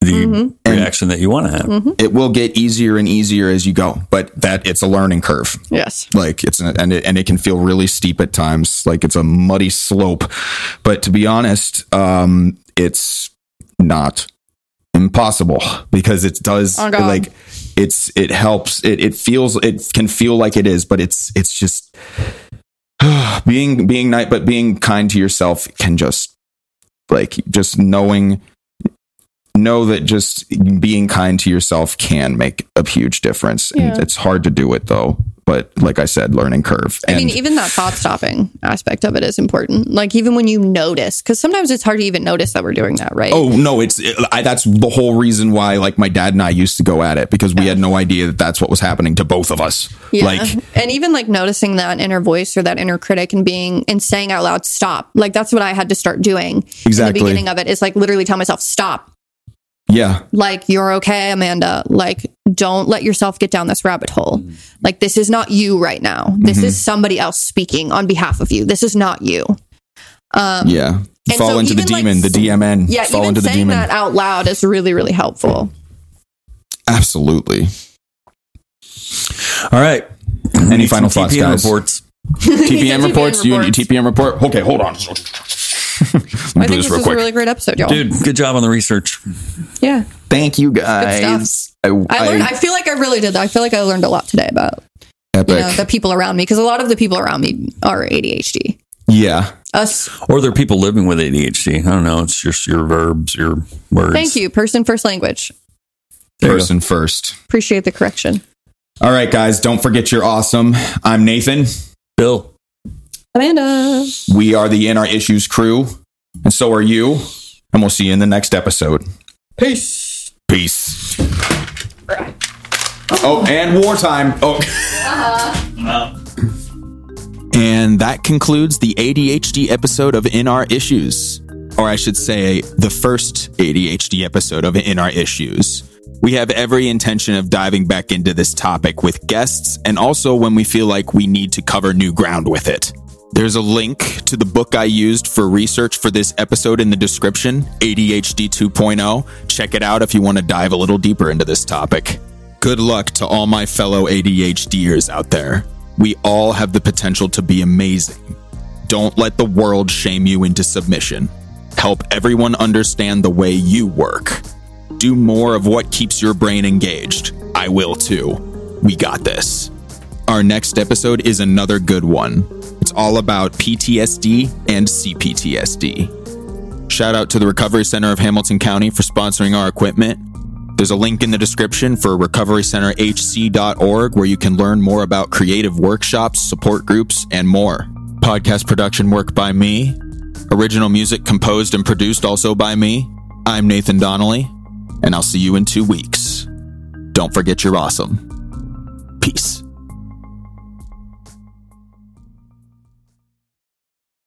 the reaction that you want to have. it will get easier and easier as you go, but that it's a learning curve. Yes. Like it's an, and it, and it can feel really steep at times. Like it's a muddy slope, but to be honest, um, it's not impossible because it does Oh, God. like it's it helps it it feels it can feel like it is but it's it's just being being night, but being kind to yourself can just like just knowing know that just being kind to yourself can make a huge difference. And it's hard to do it though. But like I said, learning curve. I mean, even that thought stopping aspect of it is important. Like, even when you notice, because sometimes it's hard to even notice that we're doing that, right? Oh no! It's I, that's the whole reason why like my dad and I used to go at it because we had no idea that that's what was happening to both of us. Yeah. Like and even like noticing that inner voice or that inner critic and being and saying out loud, stop. Like, that's what I had to start doing. In Exactly. the beginning of it is like literally tell myself, stop. Yeah, Like, you're okay, Amanda. Like, don't let yourself get down this rabbit hole. Like, this is not you right now. This Mm-hmm. is somebody else speaking on behalf of you. This is not you. Um, yeah. And Fall so into the even, like, demon, the DMN. Yeah, Fall even into the saying demon. that out loud is really, really helpful. Absolutely. All right. Any final some thoughts, TPM guys? Reports. TPM reports. You reports. TPM report. Okay, hold on. Let I think this this real was a really great episode, y'all. Dude, good job on the research. Yeah. Thank you Good guys. stuff. I, I learned, I- I feel like I really did. I feel like I learned a lot today about epic. you know, the people around me because a lot of the people around me are ADHD. yeah. Us. Or there are people living with ADHD. I don't know. It's just your verbs, your words. Thank you. Person first language. There you. Person first. Appreciate the correction. All right, guys. Don't forget you're awesome. I'm Nathan. Bill. Amanda. We are the In Our Issues crew, and so are you. And we'll see you in the next episode. Peace. Peace. Oh, and wartime. Oh. Uh-huh. And that concludes the ADHD episode of In Our Issues. Or I should say, the first ADHD episode of In Our Issues. We have every intention of diving back into this topic with guests and also when we feel like we need to cover new ground with it. There's a link to the book I used for research for this episode in the description, ADHD 2.0. oh. Check it out if you want to dive a little deeper into this topic. Good luck to all my fellow ADHDers out there. We all have the potential to be amazing. Don't let the world shame you into submission. Help everyone understand the way you work. Do more of what keeps your brain engaged. I will too. We got this. Our next episode is another good one. It's all about PTSD and CPTSD. Shout out to the Recovery Center of Hamilton County for sponsoring our equipment. There's a link in the description for recoverycenterhc.org where you can learn more about creative workshops, support groups, and more. Podcast production work by me. Original music composed and produced also by me. I'm Nathan Donnelly, and I'll see you in two weeks. Don't forget you're awesome. Peace.